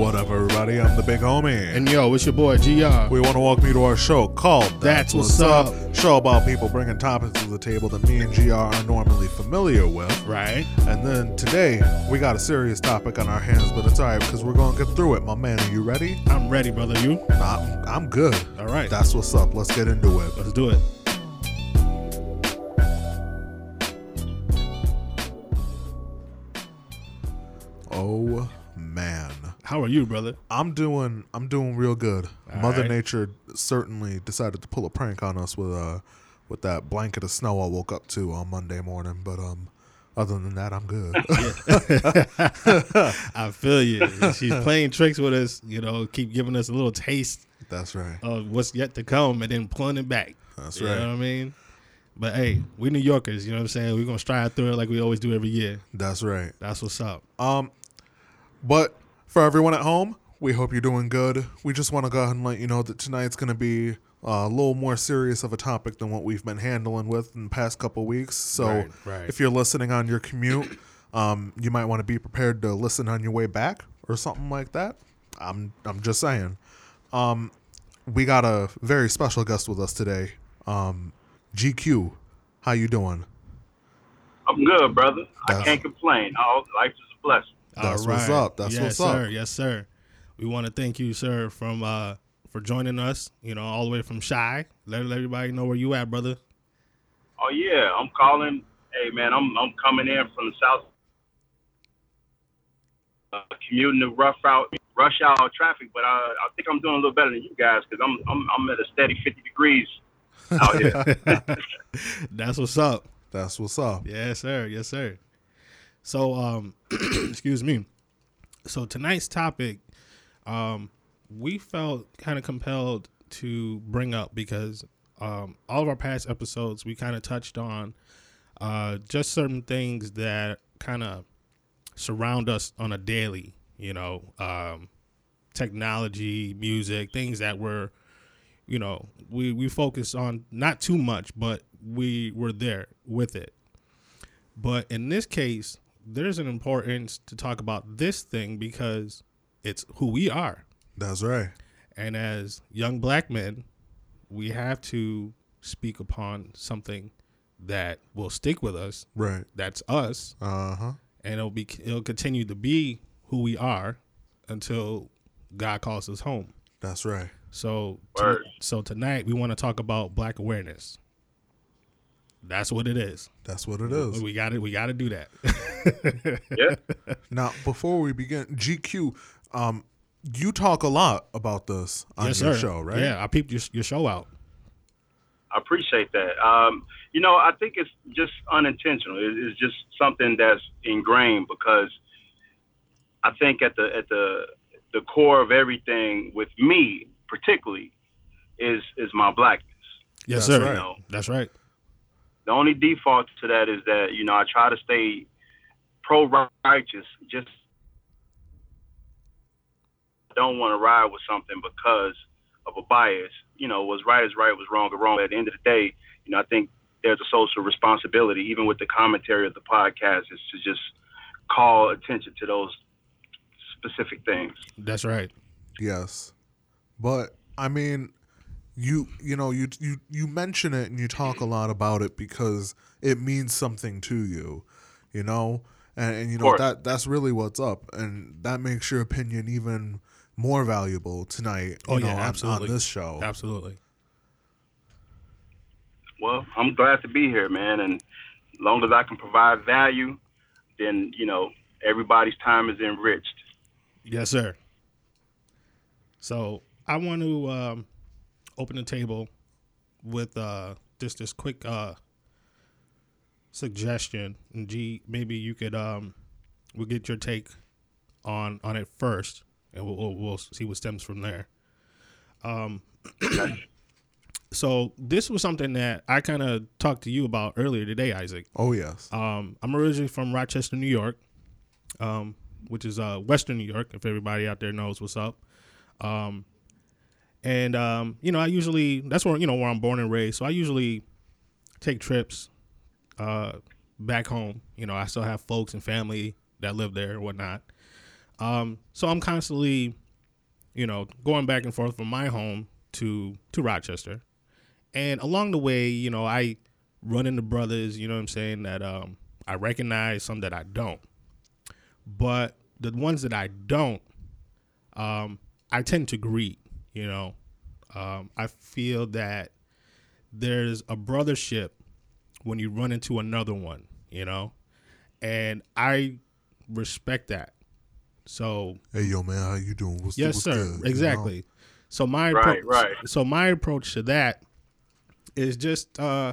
What up, everybody? I'm the big homie. And yo, it's your boy GR. we want to welcome you to our show called That's What's Up. Show about people bringing topics to the table that me and GR are normally familiar with. right? And then today, we got a serious topic on our hands, but it's all right because we're going to get through it. My man, are you ready? I'm ready, brother. You? I'm, I'm good. All right. That's what's up. Let's get into it. Let's do it. How are you, brother? I'm doing I'm doing real good. All Mother right. Nature certainly decided to pull a prank on us with uh with that blanket of snow I woke up to on Monday morning, but um other than that I'm good. I feel you. She's playing tricks with us, you know, keep giving us a little taste That's right. of what's yet to come and then pulling it back. That's you right. know what I mean? But hey, we New Yorkers, you know what I'm saying? We're to strive through it like we always do every year. That's right. That's what's up. Um but for everyone at home, we hope you're doing good. We just want to go ahead and let you know that tonight's going to be uh, a little more serious of a topic than what we've been handling with in the past couple weeks. So Right, right. if you're listening on your commute, um, you might want to be prepared to listen on your way back or something like that. I'm I'm just saying. Um, we got a very special guest with us today. Um, GQ, how you doing? I'm good, brother. That's- I can't complain. All life is a blessing. That's All what's up. That's yes, what's up. sir. Yes, sir. We want to thank you, sir, from uh for joining us, you know, all the way from Chi. Let, let everybody know where you at, brother. Oh yeah, I'm calling. Hey man, I'm I'm coming in from the south, uh, commuting the rough out rush hour traffic. But I I think I'm doing a little better than you guys because I'm I'm I'm at a steady 50 degrees out here. That's what's up. That's what's up. Yes, sir. Yes, sir. So, um, excuse me. So tonight's topic, um, we felt kind of compelled to bring up because um, all of our past episodes we kind of touched on uh, just certain things that kind of surround us on a daily. You know, um, technology, music, things that were you know, we we focus on not too much, but we were there with it. But in this case, there's an importance to talk about this thing because it's who we are. That's right. And as young black men, we have to speak upon something that will stick with us. Right. That's us, Uh huh. and it'll be it'll continue to be who we are until God calls us home. That's right. So, to- so tonight we want to talk about black awareness. That's what it is. That's what it is. We got it. We got to do that. yeah. Now, before we begin, GQ, um, you talk a lot about this on yes, your sir. show, right? Yeah, I peeped your, your show out. I appreciate that. Um, you know, I think it's just unintentional. It- It's just something that's ingrained because I think at the at the the core of everything with me, particularly, is is my blackness. Yes, That's sir. right. know. That's right. The only default to that is that you know I try to stay pro righteous. Just don't want to ride with something because of a bias. You know, was right is right, was wrong is wrong. At the end of the day, you know, I think there's a social responsibility, even with the commentary of the podcast, is to just call attention to those specific things. That's right. Yes. But I mean, you you know you you you mention it and you talk a lot about it because it means something to you, you know, and, and you know that that's really what's up, and that makes your opinion even more valuable tonight. Oh, you yeah, know, on- absolutely. on this show. Absolutely. Well, I'm glad to be here, man. And as long as I can provide value, then you know everybody's time is enriched. Yes, sir. So I want to um, open the table with uh, just this quick uh, suggestion. And G, maybe you could um, we'll get your take on on it first, and we'll we'll, we'll see what stems from there. Um, so this was something that I kind of talked to you about earlier today, Isaac. Oh yes. Um, I'm originally from Rochester, New York, um, which is uh, Western New York. If everybody out there knows what's up, um, and um, you know, I usually that's where you know where I'm born and raised. So I usually take trips uh, back home. You know, I still have folks and family that live there and whatnot. Um, so I'm constantly, you know, going back and forth from my home to to Rochester, and along the way, you know, I run into brothers. You know what I'm saying that um, I recognize some that I don't, but the ones that I don't, um, I tend to greet. You know, um, I feel that there's a brothership when you run into another one. You know, and I respect that. So Hey yo man, how you doing? What's yes, what's sir. good, you know? exactly. So my Right, appro- right. So my approach to that is just uh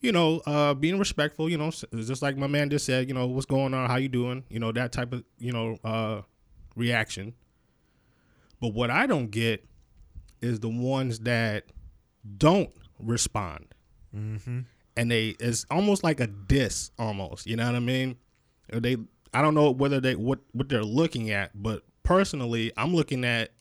you know, uh being respectful, you know, just like my man just said, you know, what's going on, how you doing? You know, that type of, you know, uh reaction. But what I don't get is the ones that don't respond. Mm-hmm. And they it's almost like a diss almost, you know what I mean? Or They I don't know whether they what what they're looking at, but personally, I'm looking at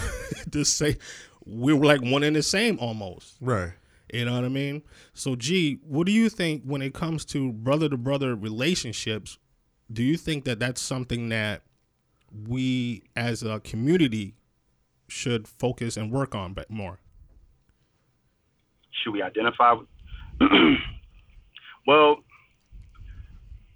to say we're like one and the same almost. Right. You know what I mean? So, G, what do you think when it comes to brother to brother relationships? Do you think that that's something that we as a community should focus and work on but more? should we identify well,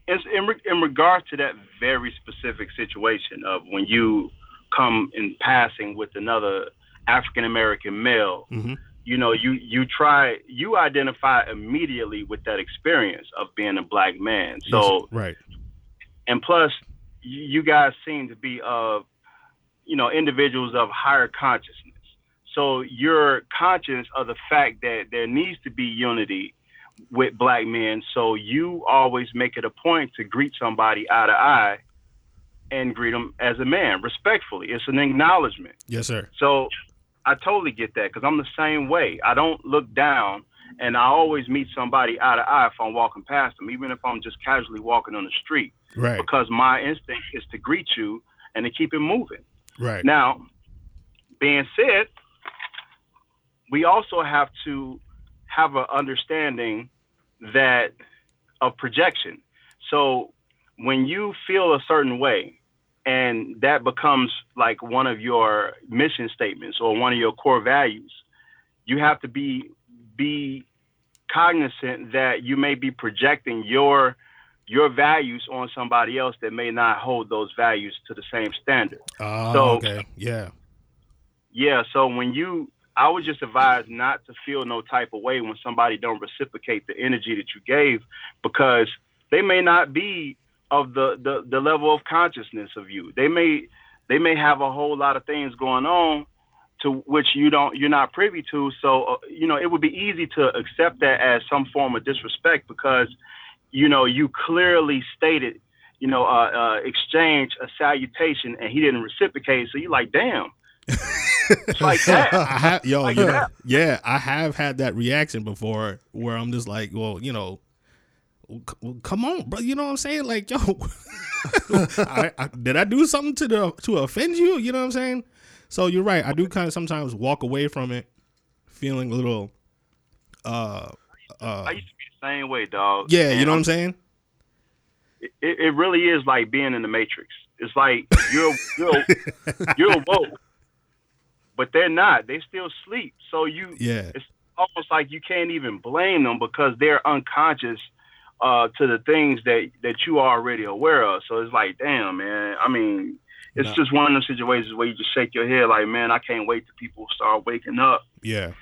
in, in, re- in regards to that very specific situation of when you come in passing with another African American male, Mm-hmm. you know, you you try you identify immediately with that experience of being a black man. So right, and plus you, guys seem to be uh you know individuals of higher consciousness so you're conscious of the fact that there needs to be unity with black men so you always make it a point to greet somebody eye to eye and greet them as a man respectfully it's an acknowledgement yes, sir. so I totally get that because I'm the same way. I don't look down, and I always meet somebody eye to eye if I'm walking past them, even if I'm just casually walking on the street, Right, because my instinct is to greet you and to keep it moving. Right, Now, being said, we also have to have an understanding that of projection. So when you feel a certain way, and that becomes like one of your mission statements or one of your core values, you have to be be cognizant that you may be projecting your your values on somebody else that may not hold those values to the same standard. Oh, So- okay, yeah, Yeah, so when you I would just advise not to feel no type of way when somebody don't reciprocate the energy that you gave because they may not be of the, the, the level of consciousness of you. They may they may have a whole lot of things going on to which you don't you're not privy to. So uh, you know it would be easy to accept that as some form of disrespect because you know you clearly stated you know uh, uh, exchange a salutation and he didn't reciprocate. So you're like, damn. like that. I have, yo, Like know, that. yeah, I have had that reaction before where I'm just like, well, you know, c- come on, bro. You know what I'm saying? Like, yo, I, I, did I do something to the to offend you? You know what I'm saying? So you're right. I do kind of sometimes walk away from it feeling a little, uh, uh, I used to same way, dog. yeah, And you know what I'm- saying? It, it really is like being in the Matrix. It's like you're you're you're woke, but they're not. They still sleep. So you Yeah, it's almost like you can't even blame them because they're unconscious uh, to the things that that you are already aware of. So it's like, damn, man. I mean, it's No. just one of those situations where you just shake your head, like, man, I can't wait till people start waking up. yeah,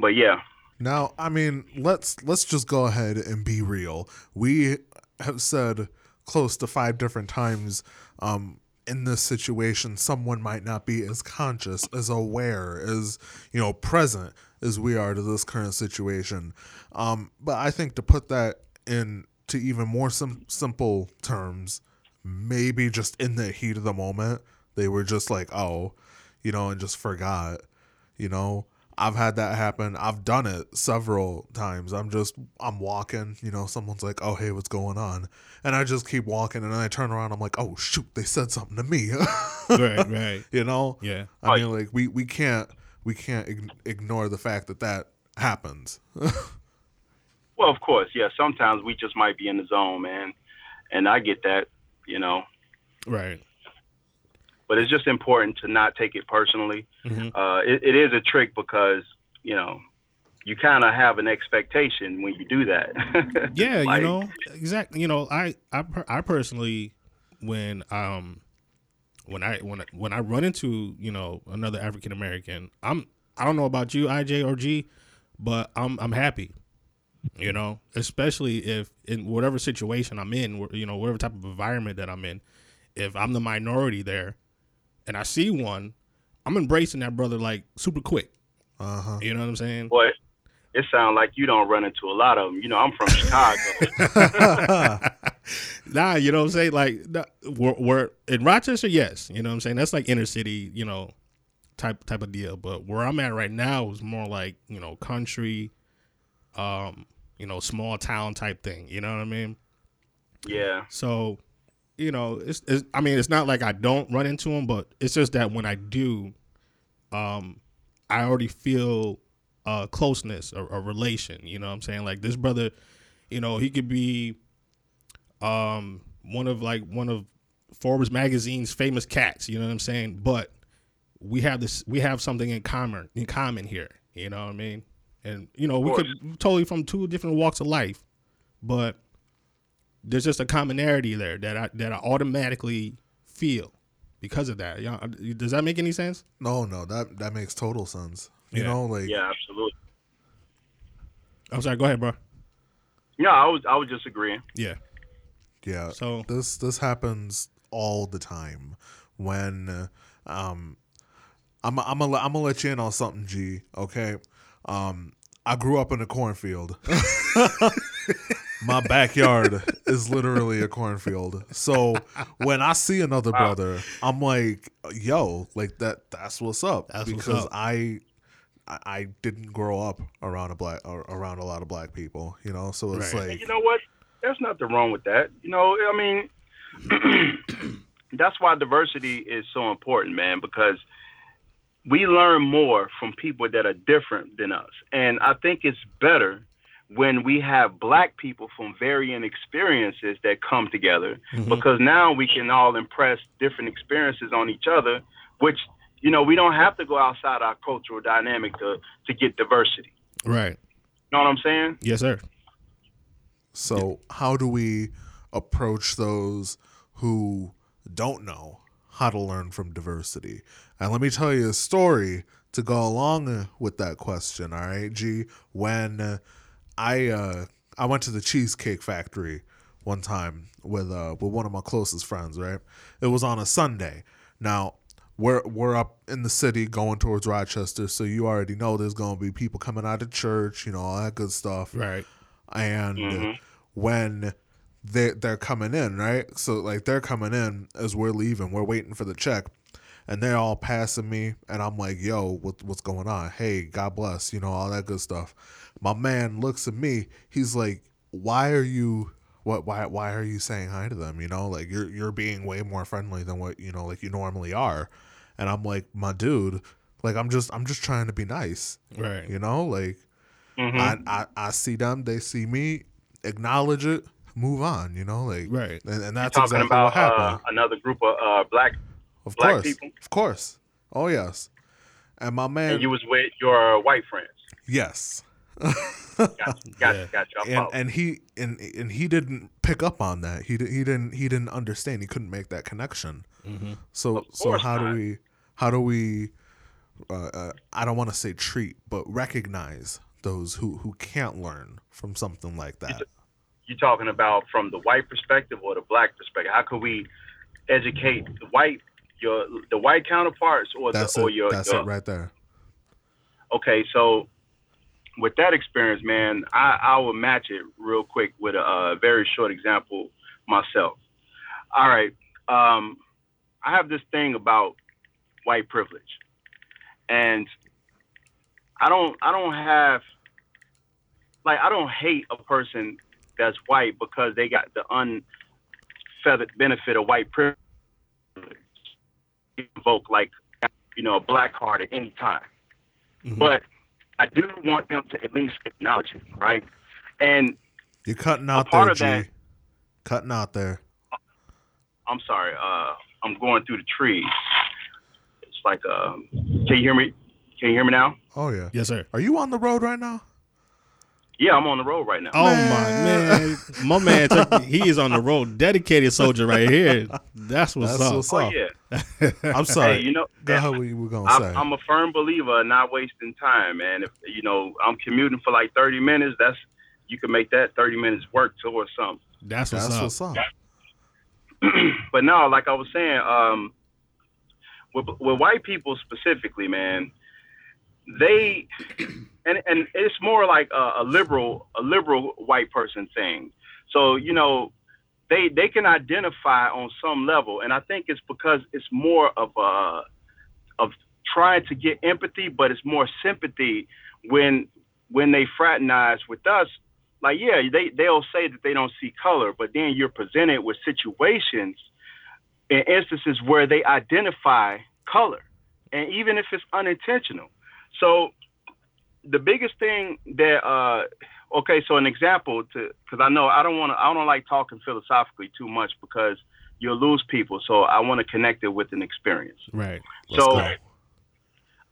But yeah, Now, I mean, let's let's just go ahead and be real. We have said close to five different times um, in this situation, someone might not be as conscious, as aware, as you know, present as we are to this current situation. Um, but I think to put that in to even more sim- simple terms, maybe just in the heat of the moment, they were just like, oh, you know, and just forgot. You know, I've had that happen. I've done it several times. I'm just, I'm walking, you know, someone's like, oh, hey, what's going on? And I just keep walking and then I turn around. I'm like, oh, shoot, they said something to me. right, right, you know? yeah, I mean, like, we, we can't, we can't ig- ignore the fact that that happens. well, of course, yeah. Sometimes we just might be in the zone, man, and I get that, you know. Right. But it's just important to not take it personally. Mhm. Uh, it, it is a trick because you know you kind of have an expectation when you do that. Yeah, Like, you know, exactly. You know, I I I personally when um when I when I- when I run into you know another African American, I'm I don't know about you, IJ or G, but I'm I'm happy. You know, especially if in whatever situation I'm in, you know, whatever type of environment that I'm in, if I'm the minority there, and I see one, I'm embracing that brother like super quick. Uh huh. You know what I'm saying? But it sounds like you don't run into a lot of them. You know, I'm from Chicago. nah, you know what I'm saying? Like, we're, we're in Rochester, yes. You know what I'm saying? That's like inner city, you know, type type of deal. But where I'm at right now is more like you know country, um, you know, small town type thing. You know what I mean? yeah. So, you know, it's, it's I mean, it's not like I don't run into them, but it's just that when I do, um, I already feel uh closeness or a relation. You know what I'm saying? Like this brother, you know, he could be um one of like one of Forbes magazine's famous cats. You know what I'm saying? But we have this, we have something in common in common here. You know what I mean? And you know, we could totally from two different walks of life, but there's just a commonality there that I that I automatically feel because of that. Yeah, does that make any sense? No, no, that that makes total sense. You Yeah. know, like Yeah, absolutely. I'm sorry. Go ahead, bro. No, I was I was just agreeing. Yeah. yeah. So this this happens all the time when uh, um I'm I'm gonna I'm gonna let you in on something G okay um I grew up in a cornfield my backyard is literally a cornfield so when I see another brother I'm like yo like that that's what's up That's what's because up. I I I didn't grow up around a black or around a lot of black people you know so it's Right. like You know what? There's nothing wrong with that. You know, I mean, that's why diversity is so important, man, because we learn more from people that are different than us. And I think it's better when we have black people from varying experiences that come together Mhm. because now we can all impress different experiences on each other, which, you know, we don't have to go outside our cultural dynamic to, to get diversity. right. You know what I'm saying? Yes, sir. So, how do we approach those who don't know how to learn from diversity? And let me tell you a story to go along with that question. All right, G. When uh, I uh, I went to the cheesecake factory one time with uh, with one of my closest friends. Right, it was on a Sunday. Now. We're, we're up in the city going towards Rochester, so you already know there's gonna be people coming out of church, you know, all that good stuff Right. and Mhm. when they they're coming in, right? So like they're coming in as we're leaving, we're waiting for the check, and they're all passing me, and I'm like, "Yo, what, what's going on? Hey, God bless, you know, all that good stuff." My man looks at me, he's like, "Why are you?" What why why are you saying hi to them? You know, like you're you're being way more friendly than what you know like you normally are, and I'm like, my dude, like I'm just I'm just trying to be nice, Right. you know, like Mhm. I, I I see them, they see me, acknowledge it, move on, you know, like Right. and, and that's talking exactly about what happened. uh, another group of uh, black, of black course, people? of course, oh yes, and my man, and you was with your white friends. yes, Gotcha, gotcha, Yeah. gotcha. And and he and and he didn't pick up on that. He he didn't he didn't understand. He couldn't make that connection. Mm-hmm. So so course how do we how do we uh, uh, I don't want to say treat, but recognize those who who can't learn from something like that. You're talking about from the white perspective or the black perspective? How could we educate the white your the white counterparts or That's the or your, That's your it right there. okay? So with that experience, man, I I will match it real quick with a, uh very short example myself. All right, um, I have this thing about white privilege, and I don't I don't have like I don't hate a person that's white because they got the unfeathered benefit of white privilege. Invoke like you know a black card at any time, Mhm. but I do want them to at least acknowledge it, right? And You're cutting out part there, of G. that- Cutting out there. I'm sorry. Uh, I'm going through the trees. It's like, um, can you hear me? Can you hear me now? Oh yeah. Yes, sir. Are you on the road right now? Yeah, I'm on the road right now. Oh my man, my man, he is on the road. Dedicated soldier right here. That's what's That's up. what's Oh up. yeah. I'm sorry. Hey, you know, Go ahead. What you were gonna I'm, say? I'm a firm believer in not wasting time, man. If you know I'm commuting for like 30 minutes, that's you can make that 30 minutes work towards something. That's what's That's up. what's up. but no, like I was saying, um, with, with white people specifically, man, they and and it's more like a, a liberal a liberal white person thing. So you know, they they can identify on some level, and I think it's because it's more of a of trying to get empathy, but it's more sympathy when when they fraternize with us. Like yeah, they they'll say that they don't see color, but then you're presented with situations in instances where they identify color, and even if it's unintentional. So the biggest thing that uh okay, so an example to because I know I don't want to I don't like talking philosophically too much because you'll lose people. So I want to connect it with an experience. Right. Let's so go.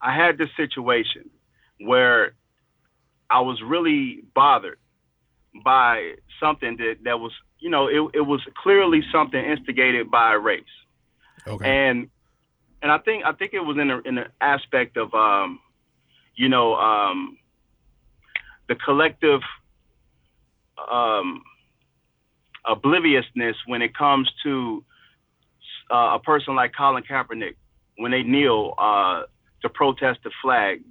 I had this situation where I was really bothered by something that, that was, you know, it, it was clearly something instigated by race. Okay. And and I think I think it was in a, in an aspect of um, you know, um, the collective um, obliviousness when it comes to uh, a person like Colin Kaepernick when they kneel uh, to protest the flag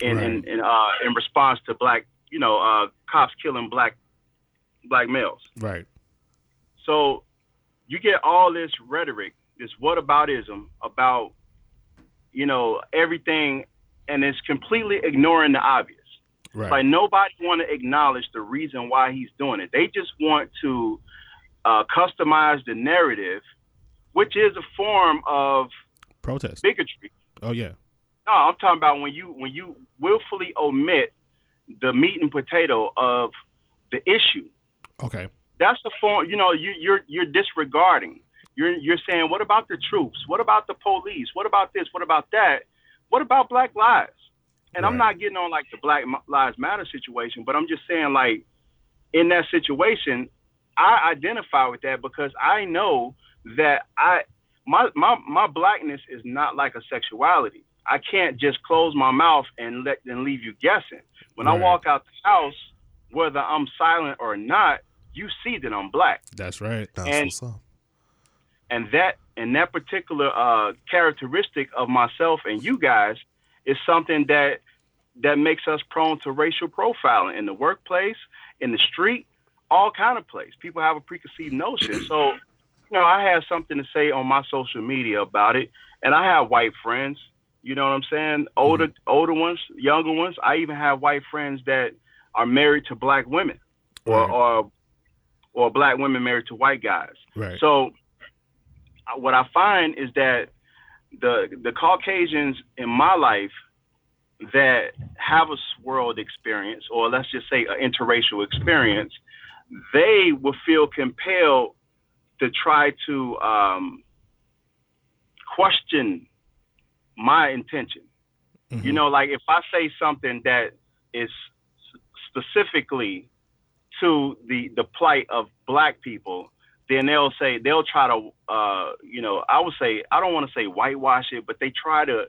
in in, in, uh, in response to black, you know, uh, cops killing black black males. right. So you get all this rhetoric, this whataboutism about, you know, everything, and it's completely ignoring the obvious. Right. Like nobody want to acknowledge the reason why he's doing it. They just want to uh, customize the narrative, which is a form of Protest. bigotry. Oh yeah. No, I'm talking about when you when you willfully omit the meat and potato of the issue. Okay. That's the form. You know, you, you're you're disregarding. You're you're saying, what about the troops? What about the police? What about this? What about that? What about Black Lives? And I'm not getting on like the Black Lives Matter situation, but I'm just saying, like, in that situation, I identify with that because I know that I my my my blackness is not like a sexuality. I can't just close my mouth and let and leave you guessing. When I walk out the house, whether I'm silent or not, you see that I'm black. That's right. That's and- what's up. And that and that particular uh, characteristic of myself and you guys is something that that makes us prone to racial profiling in the workplace, in the street, all kind of place. People have a preconceived notion. So, you know, I have something to say on my social media about it, and I have white friends. You know what I'm saying? Older, older ones, younger ones. I even have white friends that are married to black women, or Right. or or black women married to white guys. Right. So what I find is that the the Caucasians in my life that have a world experience, or let's just say an interracial experience, they will feel compelled to try to um, question my intention. Mhm. You know, like if I say something that is specifically to the the plight of black people, then they'll say they'll try to, uh, you know, I would say I don't want to say whitewash it, but they try to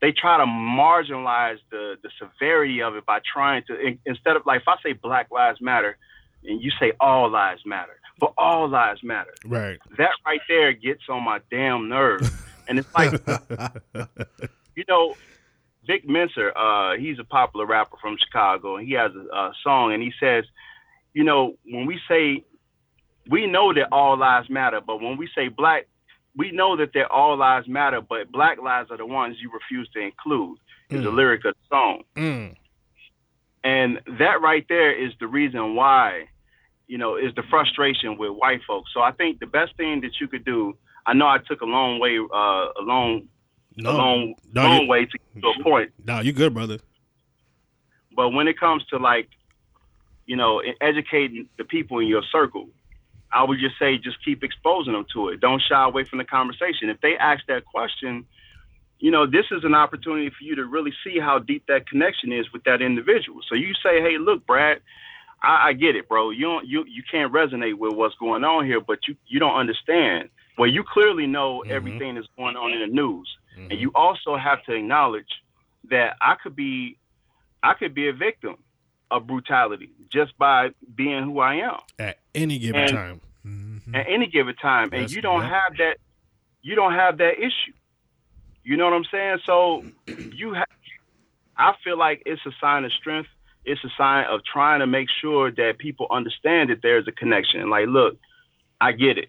they try to marginalize the the severity of it by trying to in, instead of like if I say Black Lives Matter, and you say all lives matter, but all lives matter. Right. That right there gets on my damn nerves, and it's like you know, Vic Mensa, uh, he's a popular rapper from Chicago, and he has a, a song, and he says, you know, when we say, we know that all lives matter, but when we say black, we know that they're all lives matter, but black lives are the ones you refuse to include. Is the Mm. lyric of the song, Mm. and that right there is the reason why, you know, is the frustration with white folks. So I think the best thing that you could do. I know I took a long way, uh, a long, No. a long, No, long way to get to a point. No, you good, brother. But when it comes to like, you know, educating the people in your circle, I would just say just keep exposing them to it. Don't shy away from the conversation. If they ask that question, you know, this is an opportunity for you to really see how deep that connection is with that individual. So you say, hey, look, Brad, I, I get it, bro. You don't you you can't resonate with what's going on here, but you you don't understand. Well, you clearly know Mhm. everything that's going on in the news, Mhm. and you also have to acknowledge that I could be I could be a victim of brutality just by being who I am at any given And- time. Mhm. at any given time, and you don't yeah. have that. You don't have that issue. You know what I'm saying? So you have. I feel like it's a sign of strength. It's a sign of trying to make sure that people understand that there's a connection. Like, look, I get it.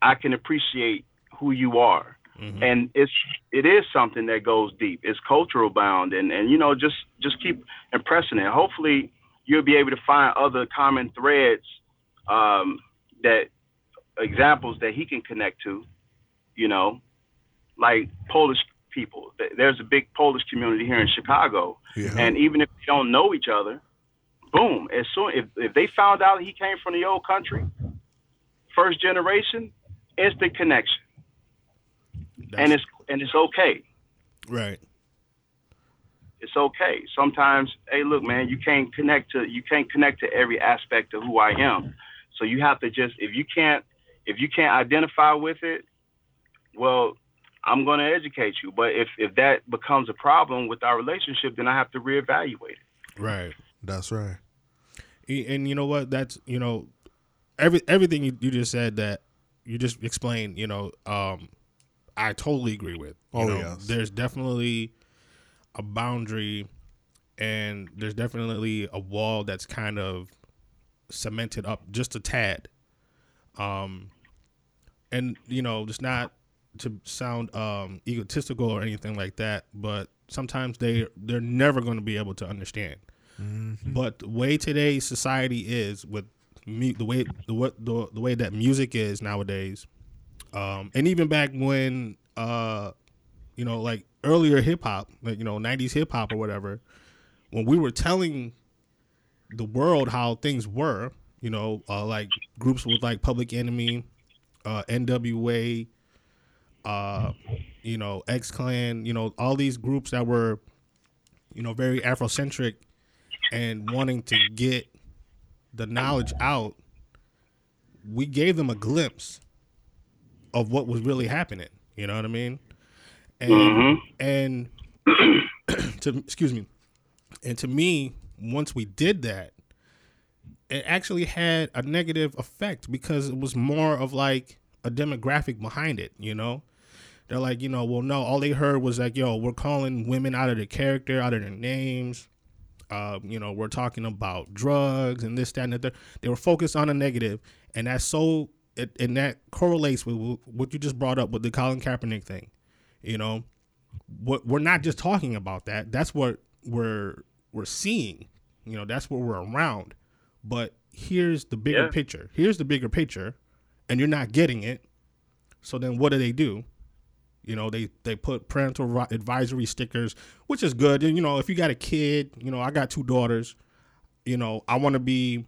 I can appreciate who you are, Mhm. and it's it is something that goes deep. It's cultural bound, and and you know just just keep impressing it. Hopefully, you'll be able to find other common threads um, that examples that he can connect to. You know, like Polish people. There's a big Polish community here in Chicago, Yeah. and even if they don't know each other, boom! As soon if if they found out he came from the old country, first generation, instant connection, and it's and it's okay. right. It's okay. Sometimes, hey, look, man, you can't connect to you can't connect to every aspect of who I am. So you have to just if you can't if you can't identify with it, well, I'm going to educate you. But if if that becomes a problem with our relationship, then I have to reevaluate it. Right. That's right. And you know what that's you know every everything you, you just said that you just explained you know um i totally agree with you Oh, know, yes. there's definitely a boundary and there's definitely a wall that's kind of cemented up just a tad. Um and you know just not to sound um egotistical or anything like that but sometimes they they're never going to be able to understand. But the way today's society is with mu- the way the what the, the way that music is nowadays, um, and even back when uh, you know, like earlier hip hop, like you know, '90s hip hop or whatever, when we were telling the world how things were, you know, uh, like groups with like Public Enemy, uh, NWA, uh, you know, X Clan, you know, all these groups that were, you know, very Afrocentric and wanting to get the knowledge out, we gave them a glimpse of what was really happening. You know what I mean? And Mhm. and to excuse me, and to me, once we did that, it actually had a negative effect because it was more of like a demographic behind it. You know, they're like, you know, well, no, all they heard was like, yo, we're calling women out of their character, out of their names. Um, you know, we're talking about drugs and this, that, and the third. They were focused on a negative, and that's so, it, and that correlates with what you just brought up with the Colin Kaepernick thing. You know, what we're not just talking about that. That's what we're we're seeing. You know, that's what we're around. But here's the bigger Yeah. picture. Here's the bigger picture, and you're not getting it. So then, what do they do? You know, they they put parental advisory stickers, which is good. And you know, if you got a kid, you know, I got two daughters. You know, I want to be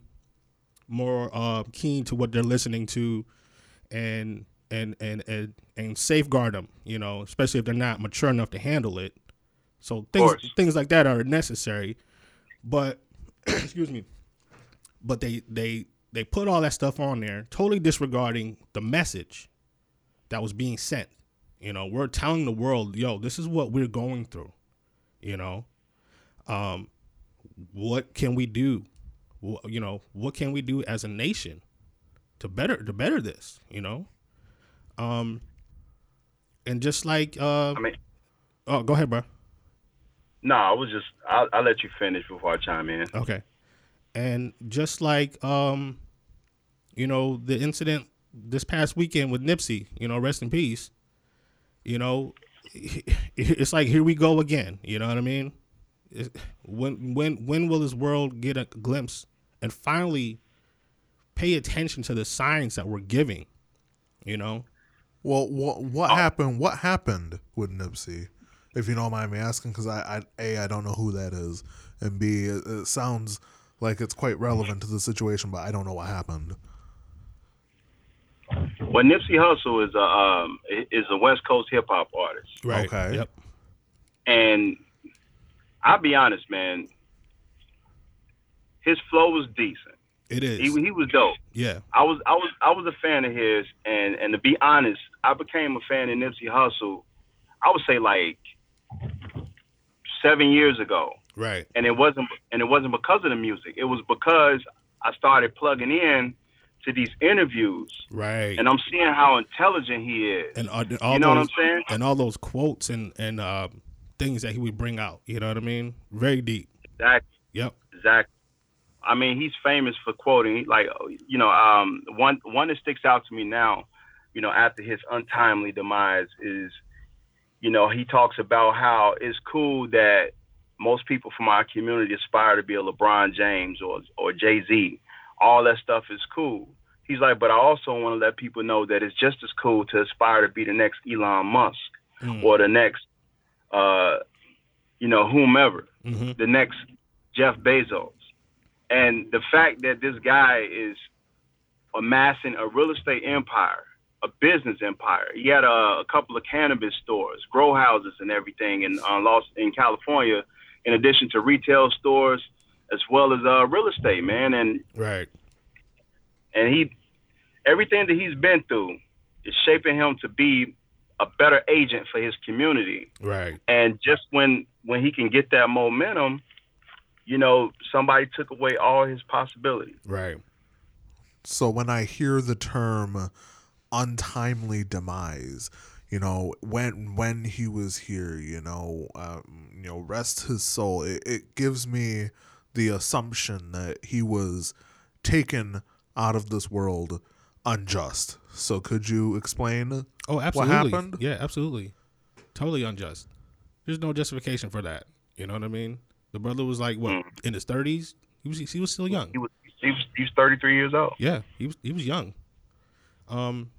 more uh, keen to what they're listening to, and and and and and safeguard them. You know, especially if they're not mature enough to handle it. So things things like that are necessary, but excuse me, but they they they put all that stuff on there, totally disregarding the message that was being sent. You know, we're telling the world, yo, this is what we're going through. You know, um, what can we do? You know, what can we do as a nation to better to better this? You know, um, and just like, uh, I mean, oh, go ahead, bro. no, I was just I'll, I'll let you finish before I chime in. Okay. And just like um you know, the incident this past weekend with Nipsey, you know, rest in peace. You know, it's like here we go again, you know what I mean? When when when will this world get a glimpse and finally pay attention to the signs that we're giving? You know? Well, what what happened? What happened with Nipsey? If you don't mind me asking, because I, I a I don't know who that is, and b it, it sounds like it's quite relevant to the situation, but I don't know what happened. Well, Nipsey Hussle is a um, is a West Coast hip hop artist, Right. Okay. Yep. and I'll be honest, man. His flow was decent. It is. He he was dope. yeah. I was I was I was a fan of his, and and to be honest, I became a fan of Nipsey Hussle. I would say like seven years ago, Right. and it wasn't and it wasn't because of the music. It was because I started plugging in to these interviews, Right. and I'm seeing how intelligent he is. and all, all you know what I'm those, saying? and all those quotes and and uh, things that he would bring out. You know what I mean? Very deep. Exactly. Yep. Exactly. I mean, he's famous for quoting, like you know, um, one one that sticks out to me now, you know, after his untimely demise is, you know, he talks about how it's cool that most people from our community aspire to be a LeBron James or or Jay Z. All that stuff is cool. He's like, but I also want to let people know that it's just as cool to aspire to be the next Elon Musk Mm. or the next, uh, you know, whomever hmm the next Jeff Bezos. And the fact that this guy is amassing a real estate empire, a business empire. He had a, a couple of cannabis stores, grow houses, and everything in uh, Los in California, in addition to retail stores as well as uh, real estate, man. And Right. and he everything that he's been through is shaping him to be a better agent for his community Right. and just when when he can get that momentum you know somebody took away all his possibilities Right. So when I hear the term untimely demise, you know, when when he was here, you know, um, you know, rest his soul. It, it gives me the assumption that he was taken out of this world unjust. So could you explain? Oh, absolutely. What happened? Yeah, absolutely. Totally unjust. There's no justification for that. You know what I mean? The brother was like what in his thirties. He was he was still young. he was he was, he was 33 years old Yeah, he was he was young. Um,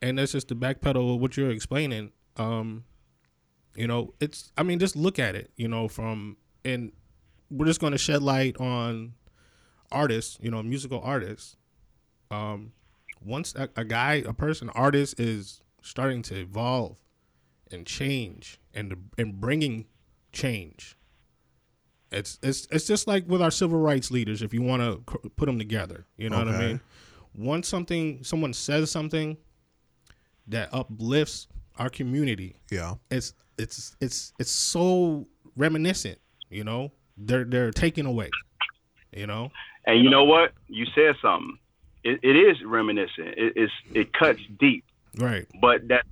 and that's just the backpedal of what you're explaining. Um, you know, it's I mean, just look at it. You know, from and we're just going to shed light on artists. You know, musical artists. Um, once a, a guy, a person, artist is starting to evolve and change and and bringing change. It's it's it's just like with our civil rights leaders. If you want to put them together, you know what I mean. Once something someone says something that uplifts our community, Yeah. it's it's it's it's so reminiscent. You know, they're they're taken away. You know, and you know what you said something it, it is reminiscent it, it's it cuts deep right? but that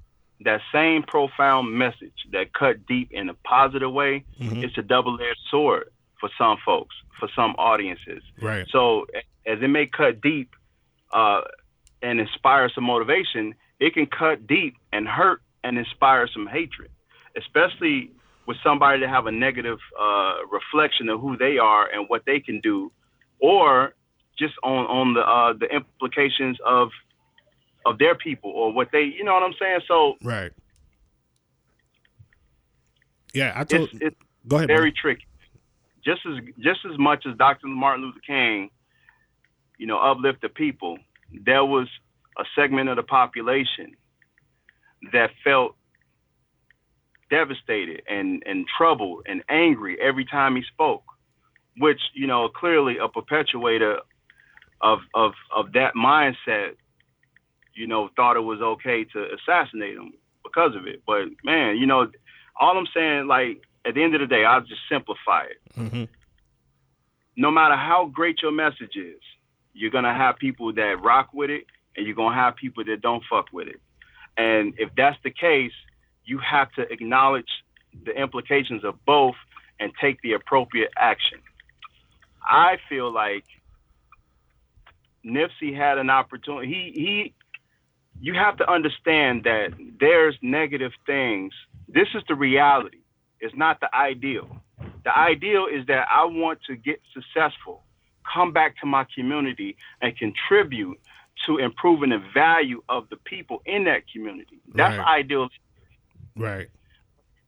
that same profound message that cut deep in a positive way Mhm. it's a double-edged sword for some folks for some audiences Right. So as it may cut deep uh, and inspire some motivation, it can cut deep and hurt and inspire some hatred, especially with somebody that have a negative uh, reflection of who they are and what they can do, or just on on the uh, the implications of of their people or what they, you know what I'm saying? So Right. Yeah, I told. it's it's go ahead. very bro. tricky. Just as just as much as Dr. Martin Luther King, you know, uplift the people, there was a segment of the population that felt devastated and, and troubled and angry every time he spoke, which, you know, clearly a perpetuator of of of that mindset, you know, thought it was okay to assassinate him because of it. But man, you know, all I'm saying, like, at the end of the day, I'll just simplify it. Mhm. No matter how great your message is, you're gonna have people that rock with it, and you're gonna have people that don't fuck with it. And if that's the case, you have to acknowledge the implications of both and take the appropriate action. I feel like Nipsey had an opportunity. He he you have to understand that there's negative things. This is the reality. It's not the ideal. The ideal is that I want to get successful, come back to my community and contribute to improving the value of the people in that community. That's Right. ideal. Right.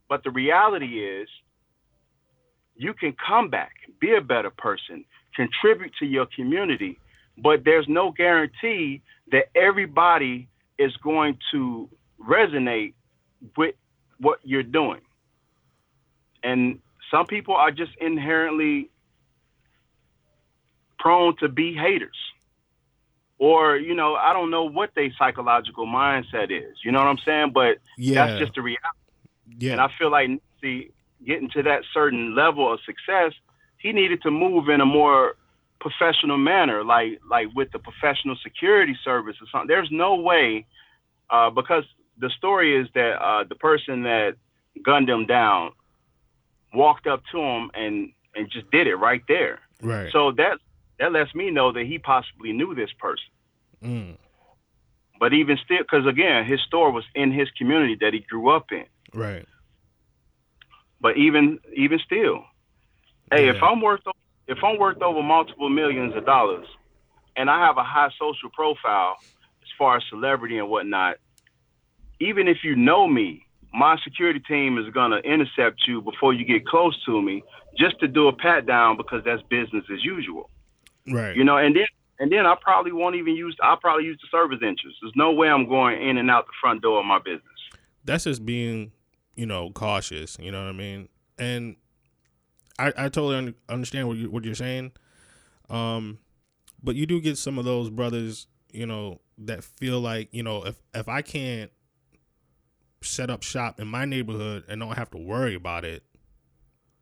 But the reality is, you can come back, be a better person, contribute to your community, but there's no guarantee that everybody is going to resonate with what you're doing. And some people are just inherently prone to be haters. Or, you know, I don't know what their psychological mindset is. You know what I'm saying? But Yeah. that's just the reality. yeah. And I feel like see, getting to that certain level of success, he needed to move in a more professional manner, like like with the professional security service or something. There's no way, uh, because the story is that uh, the person that gunned him down walked up to him and and just did it right there. right. So that that lets me know that he possibly knew this person. Mm, But even still, because again, his store was in his community that he grew up in. right. But even even still, hey, if I'm worth if I'm worth over multiple millions of dollars, and I have a high social profile as far as celebrity and whatnot, even if you know me, my security team is gonna intercept you before you get close to me, just to do a pat down because that's business as usual. Right. You know, and then and then I probably won't even use I'll probably use the service entrance. There's no way I'm going in and out the front door of my business. that's just being, you know, cautious. You know what I mean? And I, I totally un- understand what you what you're saying. Um, but you do get some of those brothers, you know, that feel like, you know, if if I can't set up shop in my neighborhood and don't have to worry about it,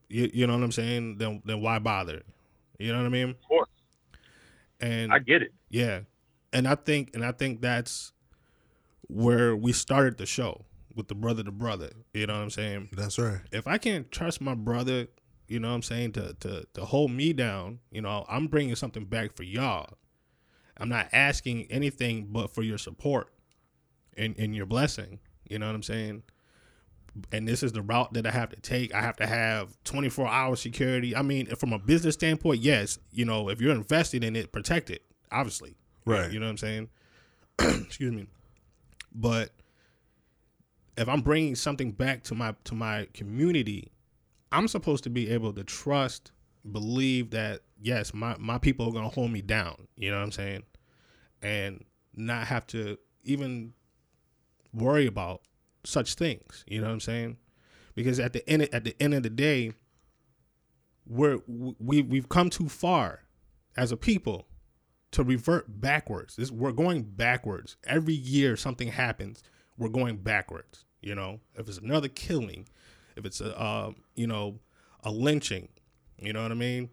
you, you know what I'm saying? Then then why bother? You know what I mean? Of course. And I get it. yeah. And I think and I think that's where we started the show with the brother to brother. You know what I'm saying? That's right. If I can't trust my brother, you know what I'm saying, to to to hold me down, you know, I'm bringing something back for y'all. I'm not asking anything but for your support and and your blessing. You know what I'm saying? And this is the route that I have to take. I have to have 24 hour security. I mean, from a business standpoint, yes, you know, if you're invested in it, protect it, obviously. Right. You know what I'm saying? Excuse me. But if I'm bringing something back to my to my community, I'm supposed to be able to trust, believe that yes, my my people are to hold me down, you know what I'm saying? And not have to even worry about such things, you know what I'm saying? Because at the end at the end of the day, we're we we've come too far as a people to revert backwards. This we're going backwards. Every year something happens, we're going backwards. You know, if it's another killing, if it's a uh, you know a lynching, you know what I mean,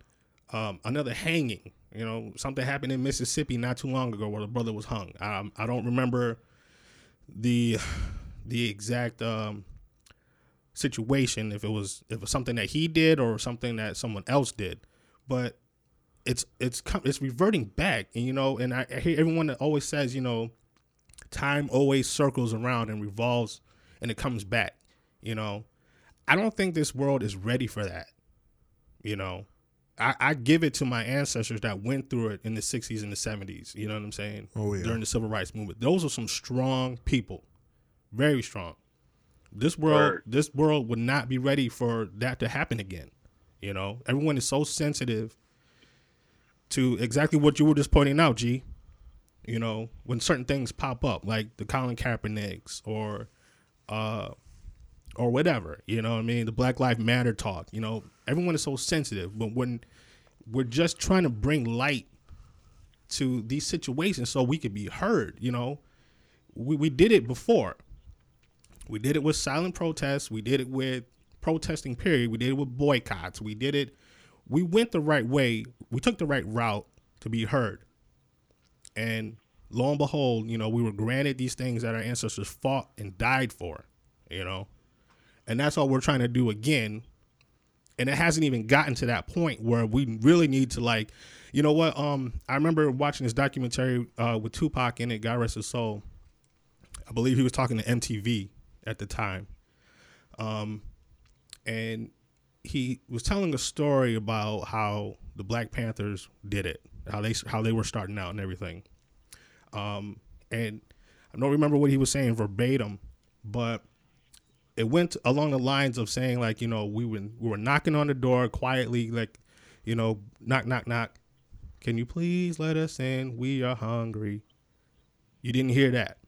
um, another hanging. You know, something happened in Mississippi not too long ago where the brother was hung. Um, I don't remember the the exact um, situation if it was if it was something that he did or something that someone else did, but it's it's it's reverting back, and you know, and I, I hear everyone that always says, you know, time always circles around and revolves, and it comes back. You know, I don't think this world is ready for that. You know, I, I give it to my ancestors that went through it in the '60s and the '70s. You know what I'm saying? Oh, yeah. During the civil rights movement, those are some strong people, very strong. This world, Word. this world would not be ready for that to happen again. You know, everyone is so sensitive to exactly what you were just pointing out, G. You know, when certain things pop up, like the Colin Kaepernicks or uh or whatever, you know what I mean? The Black Lives Matter talk, you know, everyone is so sensitive. But when we're just trying to bring light to these situations so we could be heard, you know. We we did it before. We did it with silent protests. We did it with protesting, period. We did it with boycotts. We did it. We went the right way. We took the right route to be heard. And lo and behold, you know, we were granted these things that our ancestors fought and died for, you know. And that's all we're trying to do again. And it hasn't even gotten to that point where we really need to like, you know what? Um, I remember watching this documentary uh, with Tupac in it, God rest his soul. I believe he was talking to MTV at the time. Um, and he was telling a story about how the Black Panthers did it, how they how they were starting out and everything. Um, and I don't remember what he was saying verbatim, but it went along the lines of saying like, you know, we were we were knocking on the door quietly, like, you know, knock knock knock. Can you please let us in? We are hungry. You didn't hear that.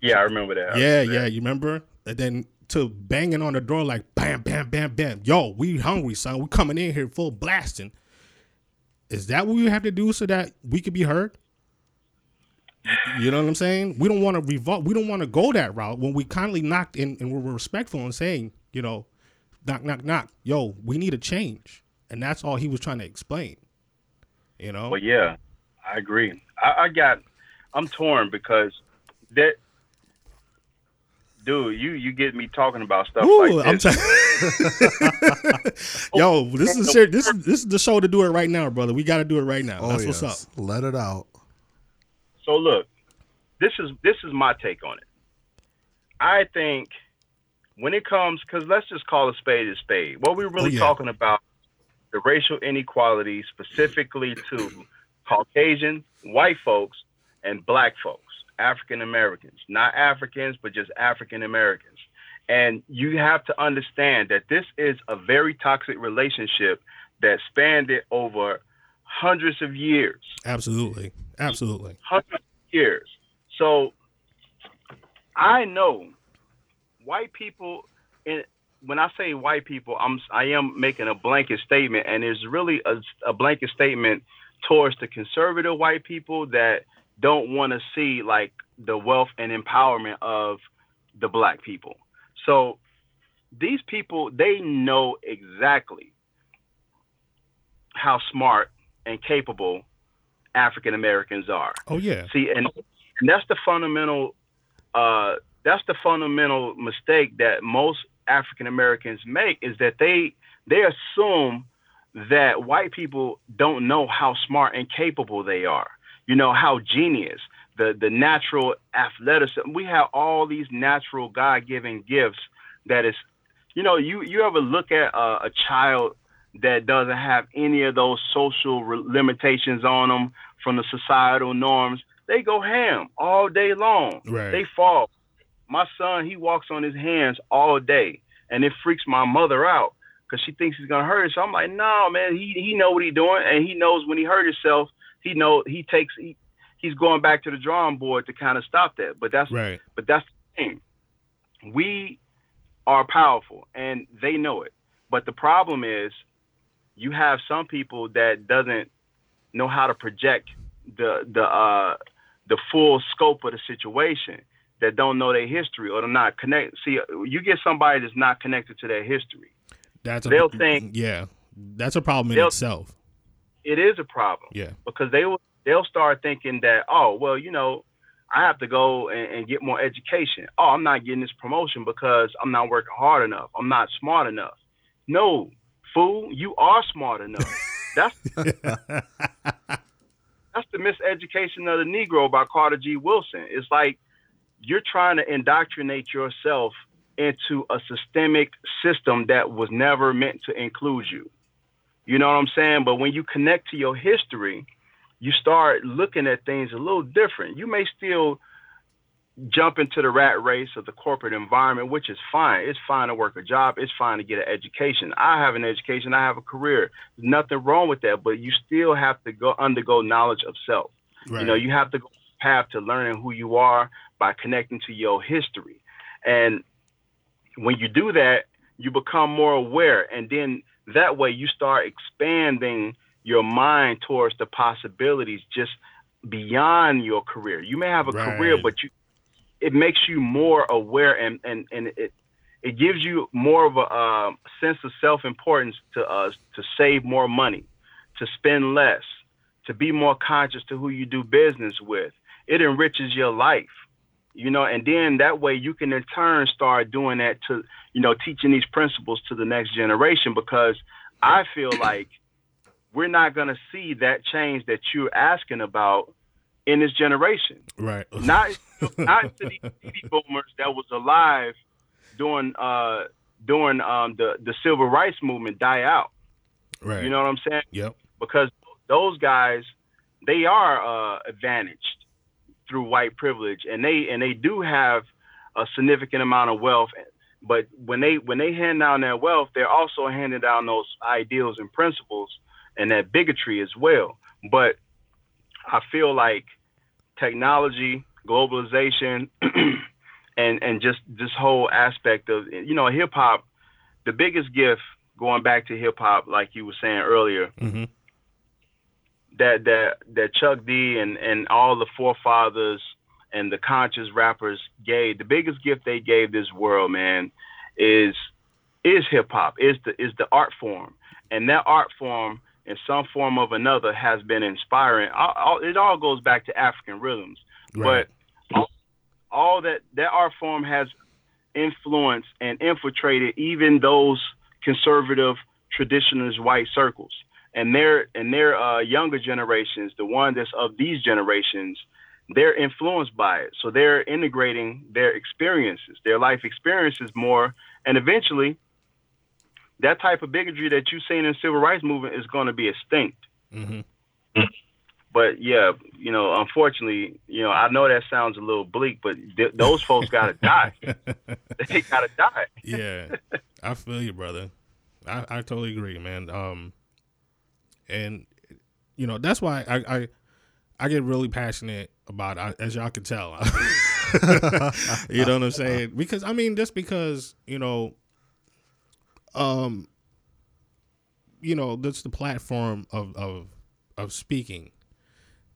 Yeah, I remember that. Yeah, remember yeah, that. you remember? And then to banging on the door like bam, bam, bam, bam. Yo, we hungry, son. We coming in here full blasting. Is that what we have to do so that we could be heard? You know what I'm saying? We don't want to revolt. We don't want to go that route when we kindly knocked in and we're respectful and saying, you know, knock, knock, knock. Yo, we need a change, and that's all he was trying to explain. You know? But yeah, I agree. I, I got, I'm torn because that, dude, you you get me talking about stuff Ooh, like I'm this. t- Yo, this is ser- this is this is the show to do it right now, brother. We got to do it right now. Oh, That's yes. what's up. Let it out. So look, this is this is my take on it. I think when it comes, because let's just call a spade a spade. What we're oh, really Oh, yeah. talking about the racial inequality specifically to Caucasian, white folks, and black folks, African Americans, not Africans, but just African Americans. And you have to understand that this is a very toxic relationship that spanned it over hundreds of years Absolutely, absolutely. hundreds of years. So I know white people. and when I say white people, I'm I am making a blanket statement, and it's really a, a blanket statement towards the conservative white people that don't want to see like the wealth and empowerment of the black people. So these people, they know exactly how smart and capable African Americans are. Oh yeah, See, and, and that's the fundamental. Uh, that's the fundamental mistake that most African Americans make is that they they assume that white people don't know how smart and capable they are. You know how genius, the the natural athleticism. We have all these natural God given gifts that is, you know, you you ever look at a, a child that doesn't have any of those social re- limitations on them from the societal norms, they go ham all day long. Right. They fall. My son, he walks on his hands all day, and it freaks my mother out because she thinks he's gonna hurt himself. I'm like, no, man, he he know what he's doing, and he knows when he hurt himself, he know he takes he, he's going back to the drawing board to kind of stop that. But that's right. but that's the thing. We are powerful and they know it. But the problem is you have some people that doesn't know how to project the the uh the full scope of the situation that don't know their history or they're not connect see you get somebody that's not connected to their history That's a, They'll think- yeah, that's a problem in itself. it is a problem Yeah, because they will they'll start thinking that oh well you know I have to go and, and get more education. Oh, I'm not getting this promotion because I'm not working hard enough. I'm not smart enough. No, fool, you are smart enough. That's that's the miseducation of the Negro by Carter G. Woodson. It's like you're trying to indoctrinate yourself into a systemic system that was never meant to include you. You know what I'm saying? But when you connect to your history, you start looking at things a little different. You may still jump into the rat race of the corporate environment, which is fine. It's fine to work a job. It's fine to get an education. I have an education. I have a career. There's nothing wrong with that. But you still have to go undergo knowledge of self. right. You know, you have to go path to learning who you are by connecting to your history. And when you do that, you become more aware. And then that way you start expanding your mind towards the possibilities just beyond your career. You may have a career, but you it makes you more aware and, and, and it it gives you more of a um, sense of self importance to uh, to save more money, to spend less, to be more conscious to who you do business with. It enriches your life, you know, and then that way you can in turn start doing that to, you know, teaching these principles to the next generation because I feel like we're not going to see that change that you're asking about in this generation. right. Not not to these baby boomers that was alive during uh during um the the civil rights movement die out. right. You know what I'm saying? Yep. because those guys they are uh, advantaged through white privilege and they and they do have a significant amount of wealth but when they when they hand down their wealth they're also handing down those ideals and principles and that bigotry as well but i feel like technology globalization, and and just this whole aspect of you know hip hop. The biggest gift going back to hip hop, like you were saying earlier, Mm-hmm. that that that Chuck D and and all the forefathers and the conscious rappers gave the biggest gift they gave this world, man, is is hip hop, is the is the art form, and that art form in some form of another has been inspiring. All, all, it all goes back to African rhythms, Right. but all, all that that art form has influenced and infiltrated even those conservative traditionalist white circles and their and their uh, younger generations, the one that's of these generations, they're influenced by it. So they're integrating their experiences, their life experiences more, and eventually, that type of bigotry that you've seen in the civil rights movement is going to be extinct. Mm-hmm. But yeah, you know, unfortunately, you know, I know that sounds a little bleak, but th- those folks gotta die. they gotta die. yeah, I feel you, brother. I, I totally agree, man. Um, and you know that's why I I, I get really passionate about it, as y'all can tell. you know what I'm saying? Because I mean, just because you know, um, you know, that's the platform of of of speaking.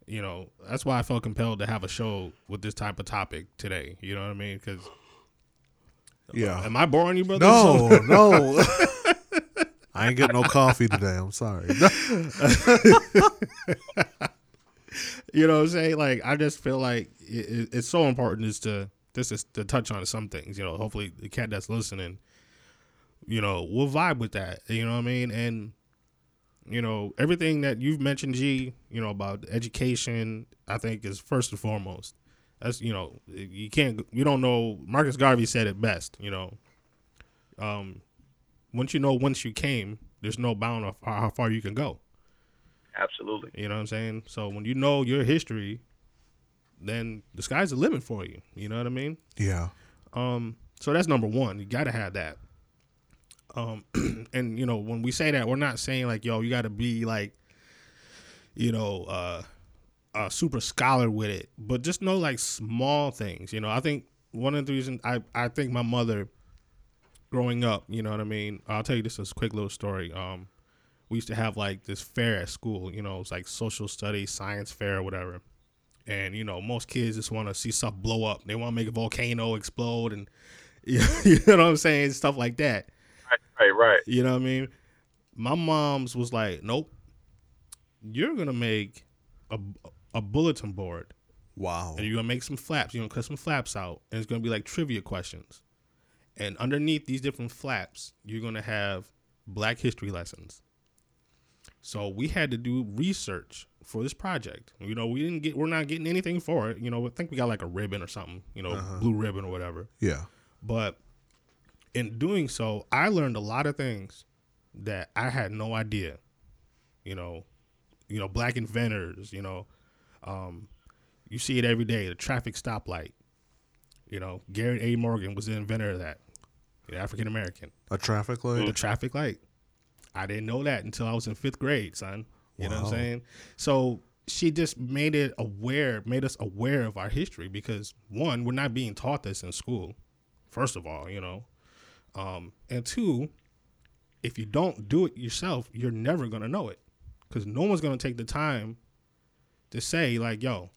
You know, that's why I felt compelled to have a show with this type of topic today. You know what I mean? Because Yeah. Am I boring you, brother? No, no. I ain't getting no coffee today. I'm sorry. you know what I'm saying? Like, I just feel like it, it- it's so important is to just is to touch on some things. You know, hopefully the cat that's listening, you know, will vibe with that. You know what I mean? And you know, everything that you've mentioned, G, you know, about education, I think is first and foremost. That's you know, you can't, you don't know. Marcus Garvey said it best. You know, um, once you know whence you came, there's no bound of how how far you can go. Absolutely. You know what I'm saying? So when you know your history, then the sky's the limit for you. You know what I mean? yeah. Um, so that's number one. You gotta have that. Um, and you know when we say that, we're not saying like, yo, you gotta be like, you know, uh, a super scholar with it, but just know like small things. You know, I think one of the reasons I I think my mother, growing up, you know what I mean. I'll tell you this is a quick little story. Um, we used to have like this fair at school. You know, it's like social studies, science fair, or whatever. And you know, most kids just want to see stuff blow up. They want to make a volcano explode, and you know what I'm saying, stuff like that. Right, right, right. You know what I mean? My mom's was like, "Nope, you're gonna make a a bulletin board, Wow. and you're gonna make some flaps. You're gonna cut some flaps out, and it's gonna be like trivia questions. And underneath these different flaps, you're gonna have Black history lessons. So we had to do research for this project. You know, we didn't get, we're not getting anything for it. You know, I think we got like a ribbon or something. You know, uh-huh. blue ribbon or whatever. Yeah. But in doing so, I learned a lot of things that I had no idea. You know, you know, black inventors. You know, um, you see it every day. The traffic stoplight. You know, Garrett A. Morgan was the inventor of that. African American. A traffic light. The traffic light. I didn't know that until I was in fifth grade, son. You know what I'm saying? So she just made it aware, made us aware of our history because one, we're not being taught this in school. First of all, you know, um, and two, if you don't do it yourself, you're never gonna know it because no one's gonna take the time to say like, "Yo,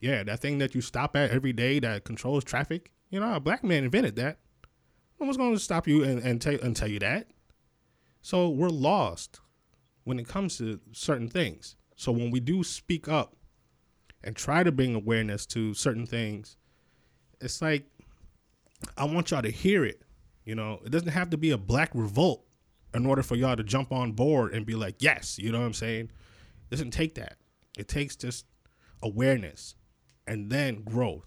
yeah, that thing that you stop at every day that controls traffic, you know, a black man invented that." No one's to stop you and, and, tell, and tell you that. So we're lost when it comes to certain things. So when we do speak up and try to bring awareness to certain things, it's like I want y'all to hear it. You know, it doesn't have to be a black revolt in order for y'all to jump on board and be like, yes, you know what I'm saying? It doesn't take that. It takes just awareness and then growth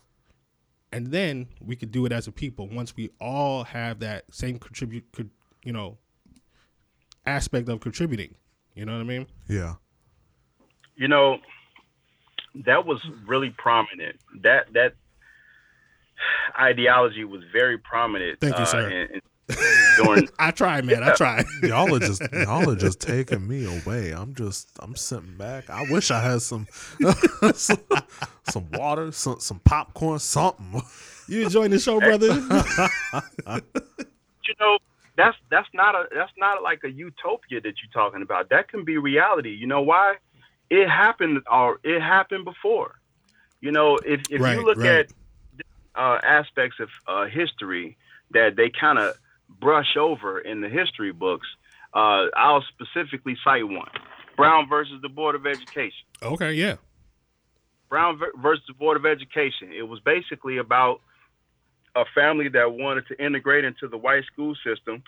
and then we could do it as a people once we all have that same contribute could you know aspect of contributing you know what i mean Yeah. You know, that was really prominent. That that ideology was very prominent. Thank you, uh, sir. In, in during I tried, man. I tried. Y'all are just y'all are just taking me away. I'm just I'm sitting back. I wish I had some some, some water, some some popcorn, something. You enjoying the show, brother? you know that's that's not a that's not like a utopia that you're talking about. That can be reality. You know why? It happened or it happened before. You know, if if Right, you look right. at uh, aspects of uh, history that they kind of brush over in the history books, uh, I'll specifically cite one: Brown versus the Board of Education. okay, yeah. Brown versus the Board of Education. It was basically about a family that wanted to integrate into the white school system,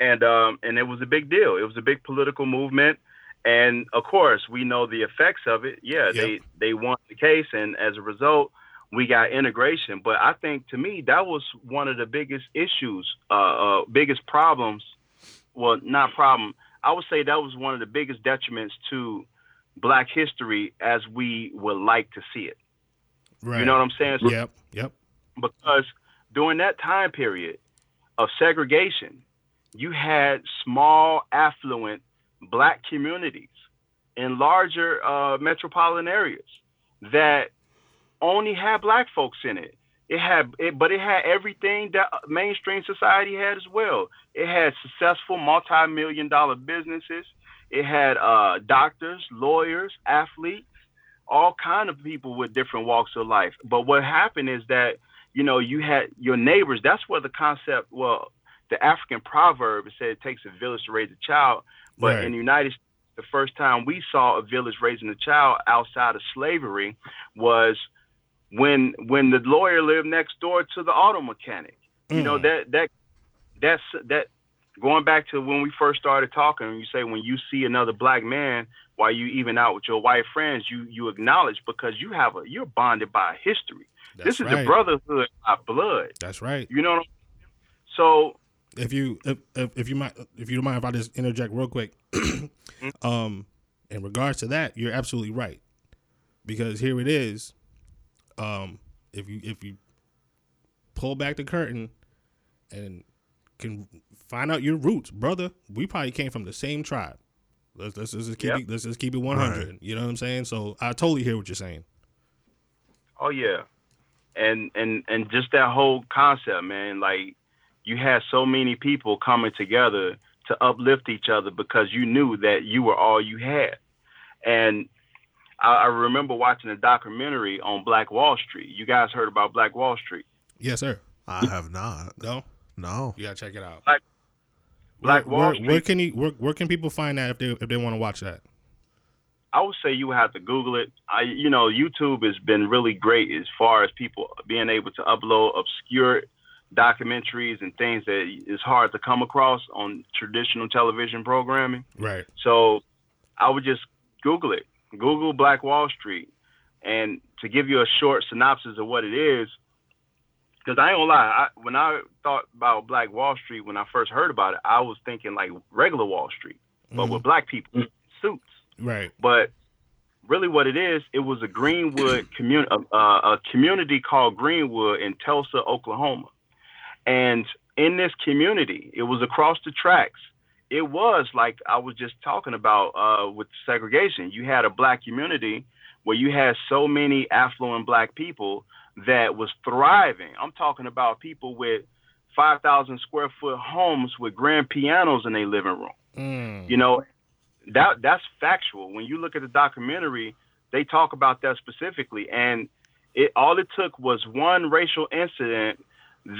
and um, and it was a big deal. It was a big political movement, and of course, we know the effects of it. Yeah, they they won the case, and as a result, we got integration. But I think to me that was one of the biggest issues, uh, uh, biggest problems. Well, not problem. I would say that was one of the biggest detriments to black history as we would like to see it. Right. You know what I'm saying? So- Yep. Yep. Because during that time period of segregation, you had small, affluent black communities in larger uh, metropolitan areas that only had black folks in it. It had, it, but it had everything that mainstream society had as well. It had successful multi-million dollar businesses. It had uh, doctors, lawyers, athletes, all kind of people with different walks of life. But what happened is that you know you had your neighbors. That's where the concept. Well, the African proverb said it takes a village to raise a child. But Right. in the United States, the first time we saw a village raising a child outside of slavery was when when the lawyer lived next door to the auto mechanic. You know Mm. that that that's that going back to when we first started talking. You say when you see another black man while you even out with your white friends, you you acknowledge because you have a you're bonded by history. That's this is right. a brotherhood by blood. That's right. You know what I'm So if you if, if if you might if you don't mind if I just interject real quick, um, in regards to that, you're absolutely right, because here it is, um, if you if you pull back the curtain and can find out your roots, brother, we probably came from the same tribe. Let's let's, let's just keep Yep. it let's just keep it 100. You know what I'm saying? So I totally hear what you're saying. Oh yeah, and and and just that whole concept, man. Like you had so many people coming together to uplift each other because you knew that you were all you had. And I, I remember watching a documentary on Black Wall Street. You guys heard about Black Wall Street? Yes, sir. I have not. No, No. you gotta check it out. Black- Black where, Wall where, Street. where can you where, where can people find that if they if they want to watch that? I would say you would have to Google it. I, you know, YouTube has been really great as far as people being able to upload obscure documentaries and things that is hard to come across on traditional television programming. Right. So I would just Google it. Google Black Wall Street. And to give you a short synopsis of what it is, because I ain't gonna lie, I, when I thought about Black Wall Street, when I first heard about it, I was thinking like regular Wall Street, but Mhm. with black people in suits. Right. But really, what it is, it was a Greenwood community, uh, a community called Greenwood in Tulsa, Oklahoma. And in this community, it was across the tracks. It was like I was just talking about uh, with segregation. You had a black community where you had so many affluent black people that was thriving. I'm talking about people with 5,000 square foot homes with grand pianos in their living room Mm. you know that that's factual when you look at the documentary they talk about that specifically and it all it took was one racial incident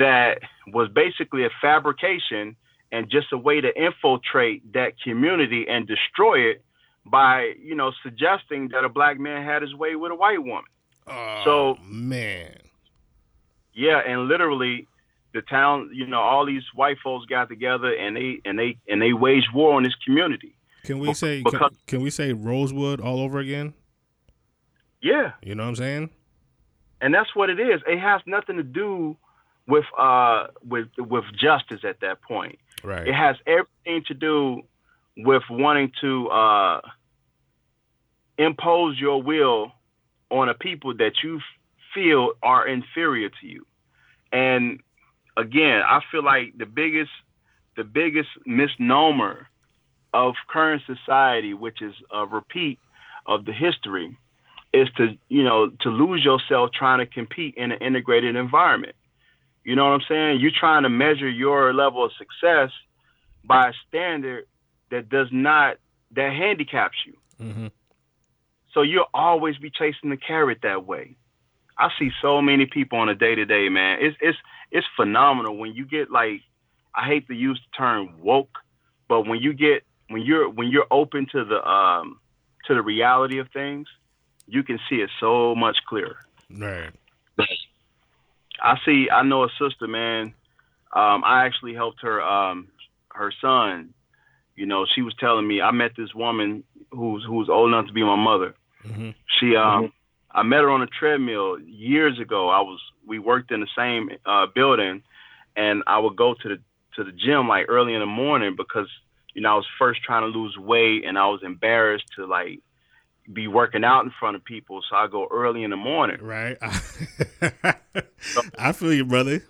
that was basically a fabrication and just a way to infiltrate that community and destroy it by you know suggesting that a black man had his way with a white woman Oh, So- man, yeah and literally the town you know all these white folks got together and they and they and they waged war on this community can we say can, can we say Rosewood all over again? yeah You know what I'm saying? and that's what it is. It has nothing to do with uh with with justice at that point. Right. It has everything to do with wanting to uh impose your will on a people that you feel are inferior to you. And again, I feel like the biggest the biggest misnomer of current society, which is a repeat of the history, is to you know to lose yourself trying to compete in an integrated environment. You know what I'm saying? You're trying to measure your level of success by a standard that does not that handicaps you. Mm-hmm. So you'll always be chasing the carrot that way. I see so many people on a day to day, man. It's it's it's phenomenal when you get like I hate to use the term woke, but when you get when you're when you're open to the um to the reality of things, you can see it so much clearer. Right. I see. I know a sister, man. Um, I actually helped her. Um, her son. You know, she was telling me I met this woman who's who's old enough to be my mother. Mm-hmm. She um, I met her on a treadmill years ago. I was we worked in the same uh, building, and I would go to the to the gym like early in the morning because you know I was first trying to lose weight and I was embarrassed to like be working out in front of people, so I go early in the morning. Right. I feel you, brother.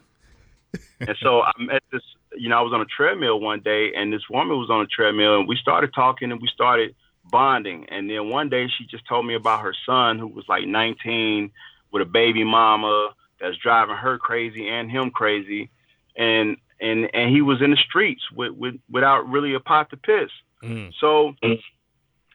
and so I met this, you know, I was on a treadmill one day, and this woman was on a treadmill, and we started talking, and we started bonding. And then one day, she just told me about her son, who was like 19, with a baby mama that's driving her crazy and him crazy, and and and he was in the streets with, with without really a pot to piss. Mm. So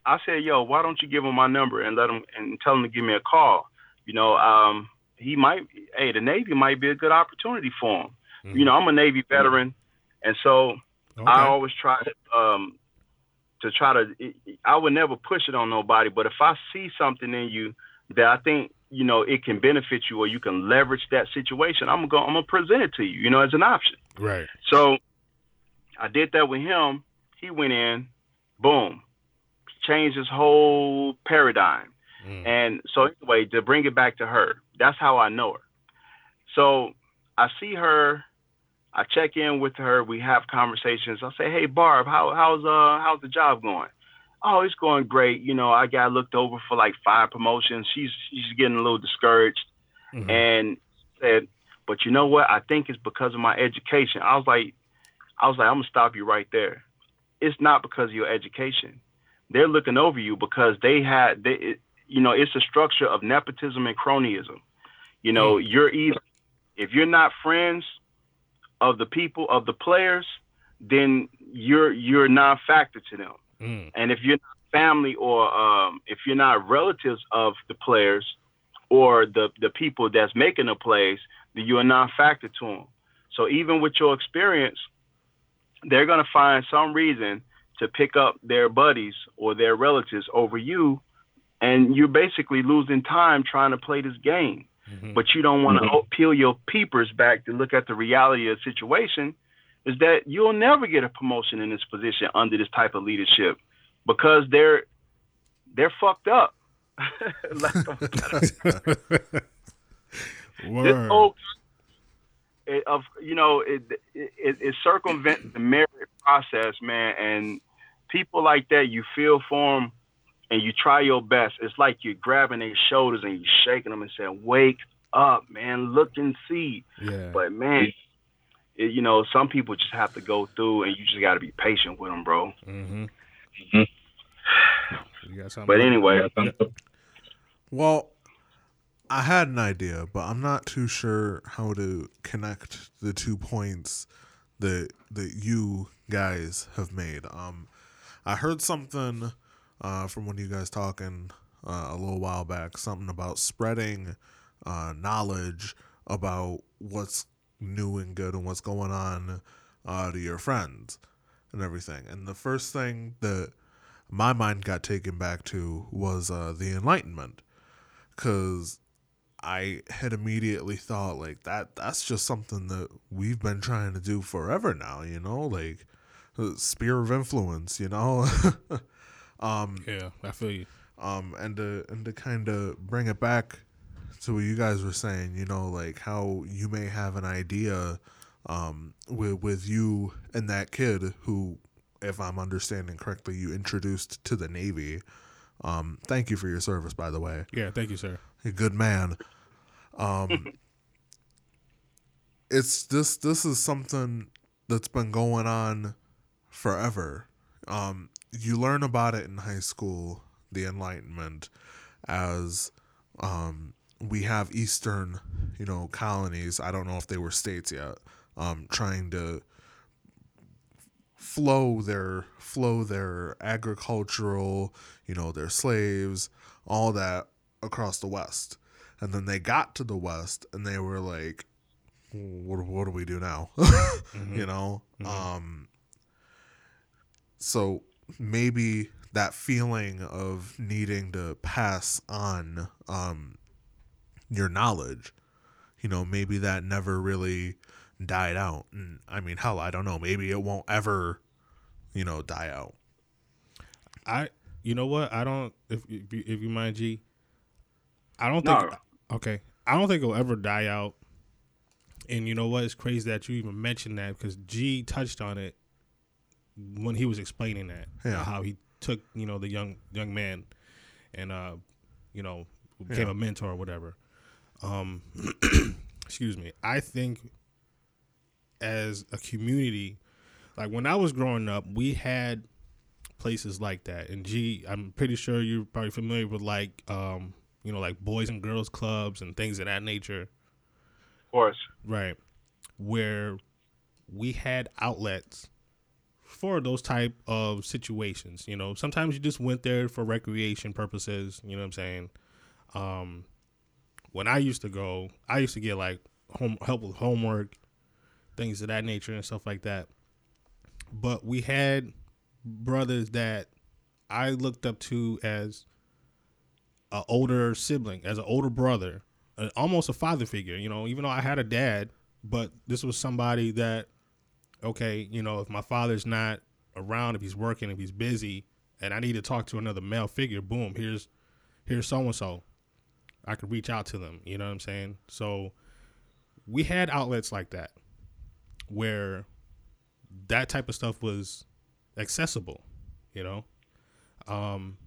I said, "Yo, why don't you give him my number and let him and tell him to give me a call? You know, um, he might. Hey, the Navy might be a good opportunity for him. Mhm. You know, I'm a Navy veteran, and so Okay. I always try um, to try to. I would never push it on nobody, but if I see something in you that I think you know it can benefit you or you can leverage that situation, I'm gonna I'm gonna present it to you. You know, as an option. right. So I did that with him. He went in, boom, changed his whole paradigm. Mm. And so anyway, to bring it back to her, that's how I know her. So I see her, I check in with her, we have conversations. I say, Hey Barb, how how's uh how's the job going? Oh, it's going great. You know, I got looked over for like five promotions. She's she's getting a little discouraged Mhm. and said, But you know what? I think it's because of my education. I was like I was like, I'm gonna stop you right there. It's not because of your education. They're looking over you because they had they it, you know, it's a structure of nepotism and cronyism. You know, you're either if you're not friends of the people of the players, then you're you're non-factor to them. Mm. And if you're not family or um, if you're not relatives of the players or the the people that's making the plays, then you're a non-factor to them. So even with your experience, they're gonna find some reason to pick up their buddies or their relatives over you, and you're basically losing time trying to play this game. Mhm. But you don't want to peel your peepers back to look at the reality of the situation. Is that you'll never get a promotion in this position under this type of leadership because they're they're fucked up. Lack of a better this whole it, of you know it, it it circumvents the merit process, man. And people like that, you feel for them and you try your best. It's like you're grabbing their shoulders and you're shaking them and saying, "Wake up, man! Look and see." yeah. But man, it, you know, some people just have to go through, and you just got to be patient with them, bro. mm-hmm. Mhm. You got something? But anyway, Well, I had an idea, but I'm not too sure how to connect the two points that that you guys have made. Um, I heard something uh, from one of you guys talking uh, a little while back, something about spreading uh, knowledge about what's new and good and what's going on uh, to your friends and everything. And the first thing that my mind got taken back to was uh, the Enlightenment, because I had immediately thought like that. That's just something that we've been trying to do forever now. You know, like sphere of influence. You know, um, Yeah, I feel you. um, and to and to kind of bring it back to what you guys were saying, you know, like how you may have an idea um, with with you and that kid who, if I'm understanding correctly, you introduced to the Navy. Um, thank you for your service, by the way. Yeah, thank you, sir. A good man. Um, it's this this is something that's been going on forever. Um, you learn about it in high school, the Enlightenment, as um, we have Eastern, you know, colonies. I don't know if they were states yet. Um, trying to flow their flow their agricultural, you know, their slaves, all that across the West. And then they got to the West and they were like, what, what do we do now? You know? Um, so maybe that feeling of needing to pass on um, your knowledge, you know, maybe that never really died out. And I mean, hell, I don't know. Maybe it won't ever, you know, die out. I, you know what? I don't. If if you, if you mind, G, I don't No. think. Okay, I don't think it'll ever die out. And you know what? It's crazy that you even mentioned that because G touched on it when he was explaining that Yeah. how he took you know the young young man and uh you know became Yeah. a mentor or whatever. Um, excuse me. I think as a community, like when I was growing up, we had places like that. And G, I'm pretty sure you're probably familiar with like um, you know, like boys and girls clubs and things of that nature. Of course. Right. Where we had outlets for those type of situations. You know, sometimes you just went there for recreation purposes, you know what I'm saying? Um when I used to go, I used to get like home help with homework, things of that nature and stuff like that. But we had brothers that I looked up to as a older sibling, as an older brother, uh, almost a father figure. You know, even though I had a dad, but this was somebody that, okay, you know, if my father's not around, if he's working, if he's busy, and I need to talk to another male figure, boom, here's here's so and so. I could reach out to them. You know what I'm saying? So we had outlets like that where that type of stuff was accessible. You know, um,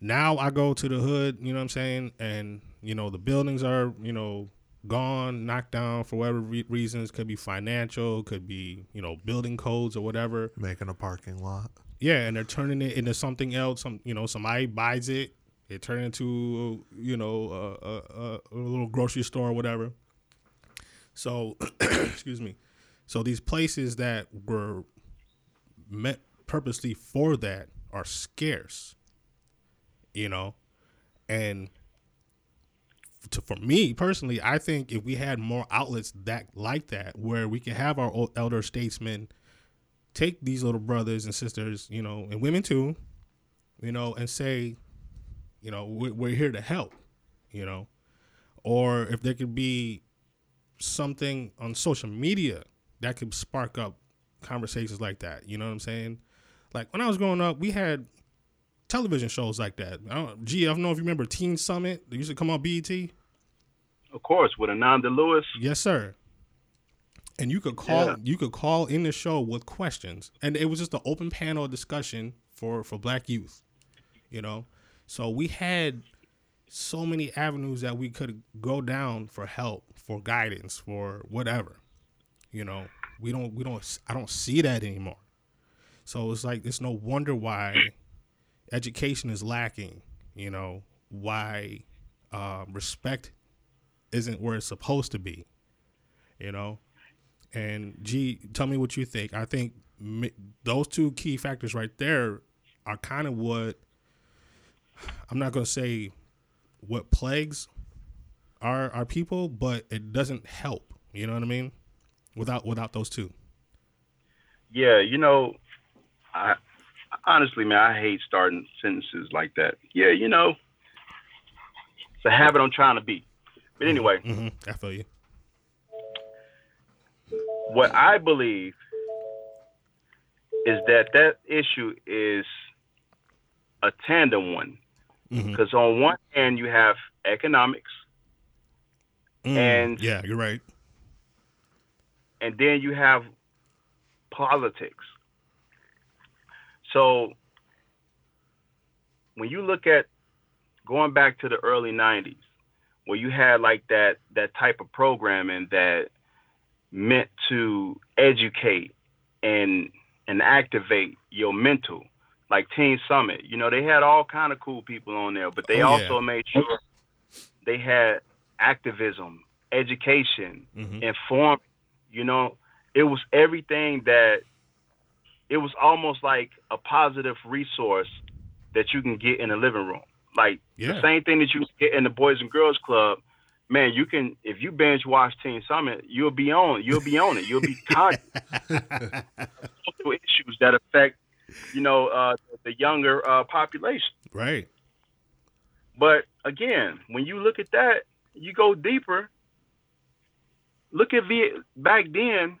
now I go to the hood, you know what I'm saying? And, you know, the buildings are, you know, gone, knocked down for whatever re- reasons. Could be financial, could be, you know, building codes or whatever. Making a parking lot. Yeah, and they're turning it into something else. Some, you know, somebody buys it, it turn into, you know, a, a, a, a little grocery store or whatever. So, excuse me. So these places that were meant purposely for that are scarce you know and to, for me personally i think if we had more outlets that like that where we can have our elder statesmen take these little brothers and sisters you know and women too you know and say you know we're, we're here to help you know or if there could be something on social media that could spark up conversations like that you know what i'm saying like when i was growing up we had television shows like that. I don't, gee, I don't know if you remember Teen Summit. They used to come on BET. Of course, with Ananda Lewis. Yes, sir. And you could call Yeah. you could call in the show with questions, and it was just an open panel discussion for for Black youth. You know, so we had so many avenues that we could go down for help, for guidance, for whatever. You know, we don't we don't I don't see that anymore. So it's like it's no wonder why education is lacking. You know why uh, respect isn't where it's supposed to be. You know, and G, tell me what you think. I think those two key factors right there are kind of what I'm not going to say what plagues our our people, but it doesn't help. You know what I mean? Without without those two. Yeah, you know, I honestly, man, I hate starting sentences like that. Yeah, you know, it's a habit I'm trying to beat. But anyway, hmm I feel you. what I believe is that that issue is a tandem one. Mhm. Because on one hand, you have economics, Mm, And- yeah, you're right. and then you have politics. So when you look at going back to the early 90s, where you had like that that type of programming that meant to educate and and activate your mental like teen summit you know they had all kind of cool people on there but they Oh, also yeah. made sure they had activism education Mhm. inform you know it was everything that it was almost like a positive resource that you can get in the living room like Yeah. the same thing that you get in the boys and girls club man you can if you binge watch teen summit you'll be on you'll be on it you'll be conscious social issues that affect you know uh, the younger uh, population Right. but again, when you look at that, you go deeper. Look at V back then.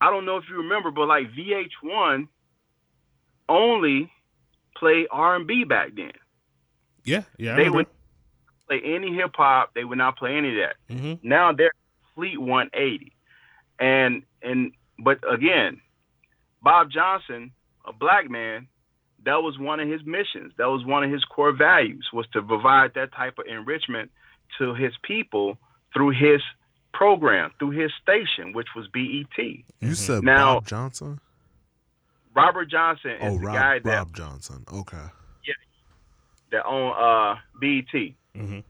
I don't know if you remember, but like VH1 only played R&B back then. Yeah. Yeah. I They remember. would play any hip hop. They would not play any of that. hmm Now they're complete 180. And and but again, Bob Johnson, a black man, that was one of his missions. That was one of his core values was to provide that type of enrichment to his people through his program, through his station, which was BET. You said Now- Bob Johnson? Robert Johnson is Oh, the guy Rob, that Rob Johnson. Okay. That owned uh, BET. hmm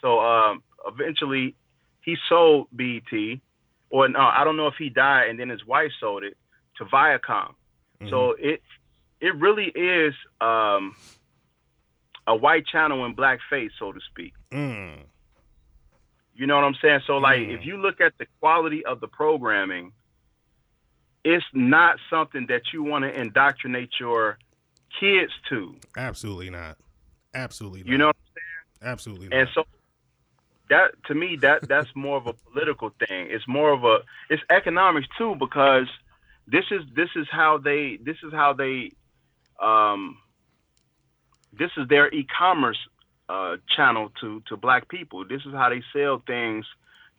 So um, eventually, he sold BET, or no, I don't know if he died and then his wife sold it to Viacom. So it it really is um, a white channel in blackface, so to speak. Mm. You know what I'm saying? So like, Mm. if you look at the quality of the programming, it's not something that you want to indoctrinate your kids to. Absolutely not. Absolutely not. You know, what I'm saying? Absolutely not. and so that to me that that's more of a political thing. It's more of a it's economics too because this is this is how they this is how they um this is their e-commerce uh, channel to to black people. This is how they sell things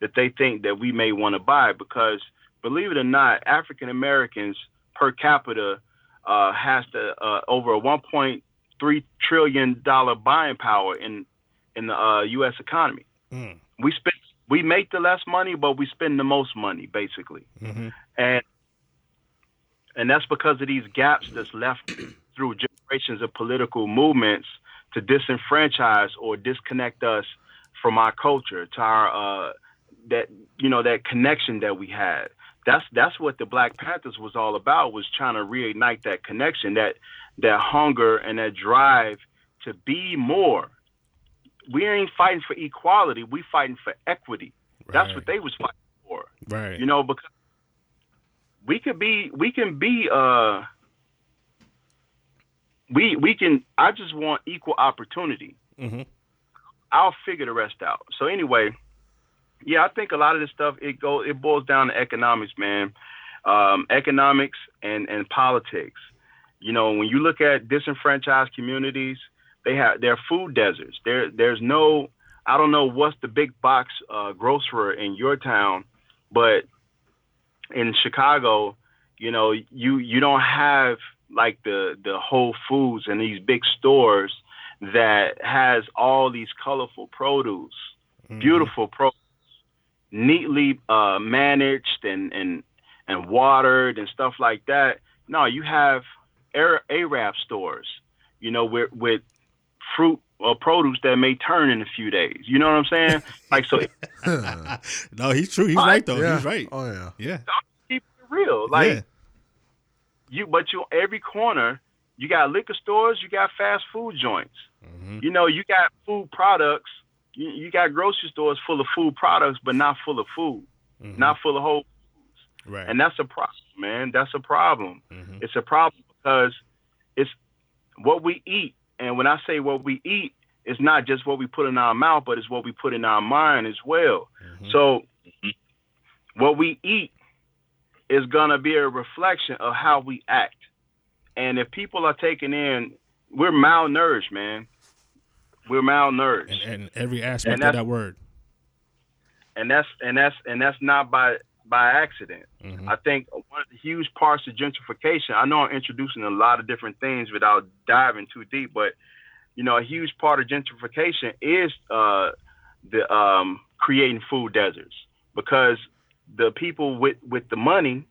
that they think that we may want to buy because believe it or not, African Americans per capita uh, has the uh, over a 1.3 trillion dollar buying power in in the uh, U.S. economy. Mm. We spend we make the less money, but we spend the most money basically, hmm and and that's because of these gaps that's left through generations of political movements to disenfranchise or disconnect us from our culture, to our uh, that you know that connection that we had. That's that's what the Black Panthers was all about was trying to reignite that connection, that that hunger and that drive to be more. We ain't fighting for equality, we fighting for equity. That's what they was fighting for Right. you know because we could be we can be uh we we can i just want equal opportunity hmm i'll figure the rest out so anyway yeah i think a lot of this stuff it go it boils down to economics man. Um economics and and politics. You know when you look at disenfranchised communities they have they're food deserts. There there's no i don't know what's the big box uh grocer in your town but in Chicago, you know, you you don't have like the the Whole Foods and these big stores that has all these colorful produce, Mm-hmm. beautiful produce, neatly uh, managed and and and watered and stuff like that. No, you have Ara- Arab stores, you know, with with fruit or produce that may turn in a few days. You know what I'm saying? like so, no, he's true. He's Right. right though. yeah. He's right. Oh yeah. Yeah. keep it real. Like yeah. you but you every corner you got liquor stores you got fast food joints hmm you know you got food products you, you got grocery stores full of food products but not full of food Mhm. not full of whole foods. right. and that's a problem man that's a problem hmm it's a problem because it's what we eat and when i say what we eat it's not just what we put in our mouth but it's what we put in our mind as well Mhm. so what we eat is gonna be a reflection of how we act. And if people are taking in, we're malnourished, man. We're malnourished, and, and every aspect of that word. and that's and that's and that's not by by accident. Mhm. I think one of the huge parts of gentrification. I know I'm introducing a lot of different things without diving too deep, but you know, a huge part of gentrification is uh, the um, creating food deserts because the people with with the money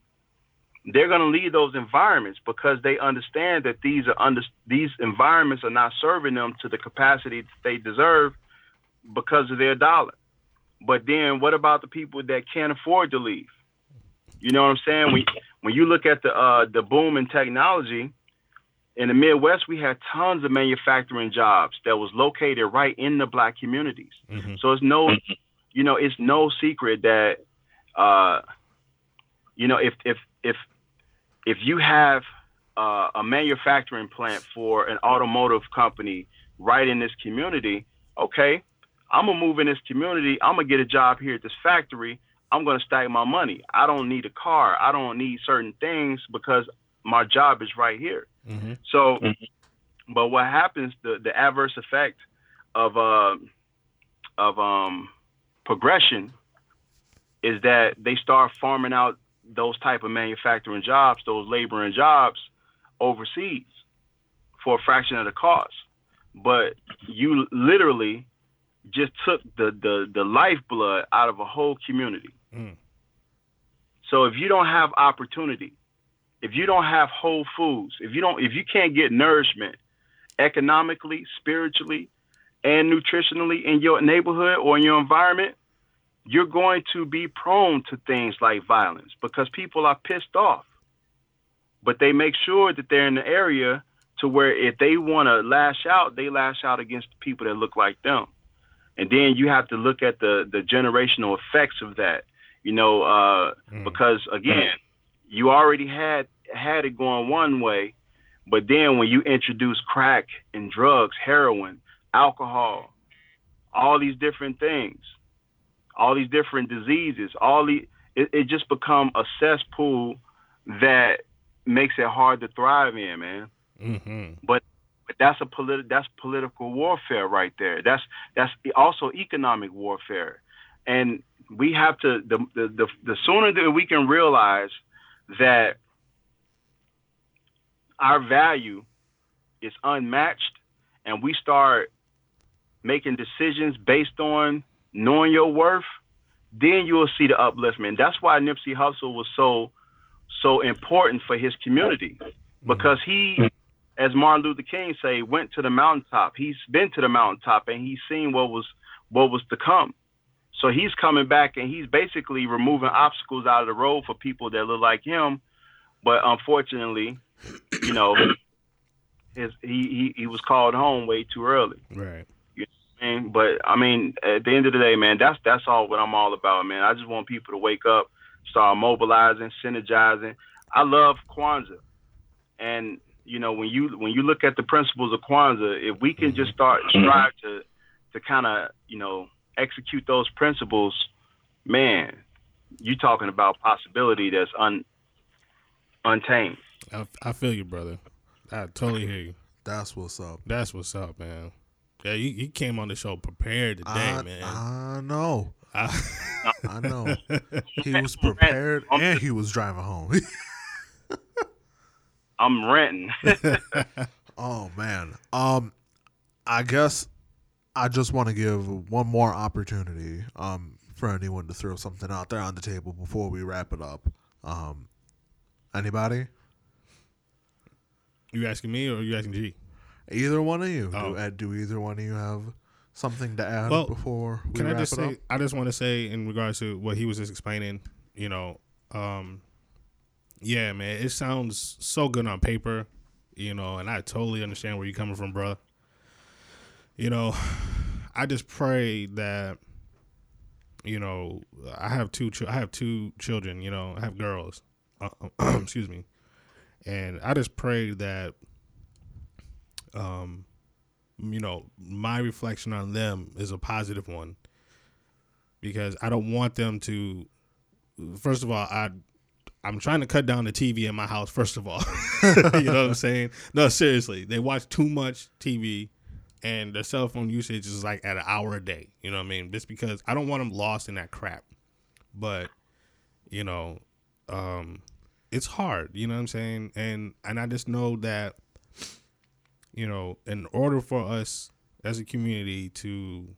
they're going to leave those environments because they understand that these are under these environments are not serving them to the capacity that they deserve because of their dollar. But then what about the people that can't afford to leave? You know what I'm saying? When when you look at the uh, the boom in technology in the Midwest, we had tons of manufacturing jobs that was located right in the black communities. Mhm. So it's no, you know, it's no secret that, uh, you know, if if if if you have uh, a manufacturing plant for an automotive company right in this community, okay, I'm gonna move in this community. I'm gonna get a job here at this factory. I'm gonna stack my money. I don't need a car. I don't need certain things because my job is right here. Mhm. So, but what happens? The the adverse effect of uh, of um, progression is that they start farming out those type of manufacturing jobs, those laboring jobs, overseas for a fraction of the cost. But you literally just took the the the lifeblood out of a whole community. Mm. So if you don't have opportunity, if you don't have whole foods, if you don't if you can't get nourishment economically, spiritually, and nutritionally in your neighborhood or in your environment, you're going to be prone to things like violence because people are pissed off. But they make sure that they're in the area to where if they want to lash out, they lash out against the people that look like them. And then you have to look at the the generational effects of that. You know, uh, Mm. because again, you already had had it going one way, but then when you introduce crack and drugs, heroin, alcohol, all these different things, all these different diseases, all the it, it just become a cesspool that makes it hard to thrive in, man. Mhm. But that's a politi- that's political warfare right there. That's that's also economic warfare, and we have to the the the, the sooner that we can realize that our value is unmatched, and we start making decisions based on knowing your worth, then you'll see the upliftment. That's why Nipsey Hussle was so so important for his community because he as Martin Luther King say, went to the mountaintop. He's been to the mountaintop and he's seen what was what was to come. So he's coming back and he's basically removing obstacles out of the road for people that look like him. But unfortunately, you know, his he he, he was called home way too early. Right. And, but I mean, at the end of the day, man, that's that's all what I'm all about, man. I just want people to wake up, start mobilizing, synergizing. I love Kwanzaa, and you know when you when you look at the principles of Kwanzaa, if we can just start mm-hmm. strive to to kind of you know execute those principles, man, you talking about possibility that's un untamed. I, I feel you, brother. I totally hear you. That's what's up. That's what's up, man. Yeah, you, you came on the show prepared today, I, man. I know. I- I know. He was prepared and he was driving home. I'm renting. oh man. Um I guess I just want to give one more opportunity um for anyone to throw something out there on the table before we wrap it up. Um anybody? you asking me or you asking G? Either one of you. Oh. Do, uh, do either one of you have something to add Well, before we Can I just it say? up? I just want to say in regards to what he was just explaining. You know, um, yeah, man, it sounds so good on paper. You know, and I totally understand where you're coming from, bro. You know, I just pray that. You know, I have two. Ch- I have two children. You know, I have girls. Uh, excuse me, and I just pray that. Um, you know, my reflection on them is a positive one because I don't want them to. First of all, I I'm trying to cut down the TV in my house. First of all, you know what I'm saying? No, seriously, they watch too much TV, and their cell phone usage is like at an hour a day. You know what I mean? Just because I don't want them lost in that crap. But you know, um, it's hard. You know what I'm saying? And and I just know that you know, in order for us as a community to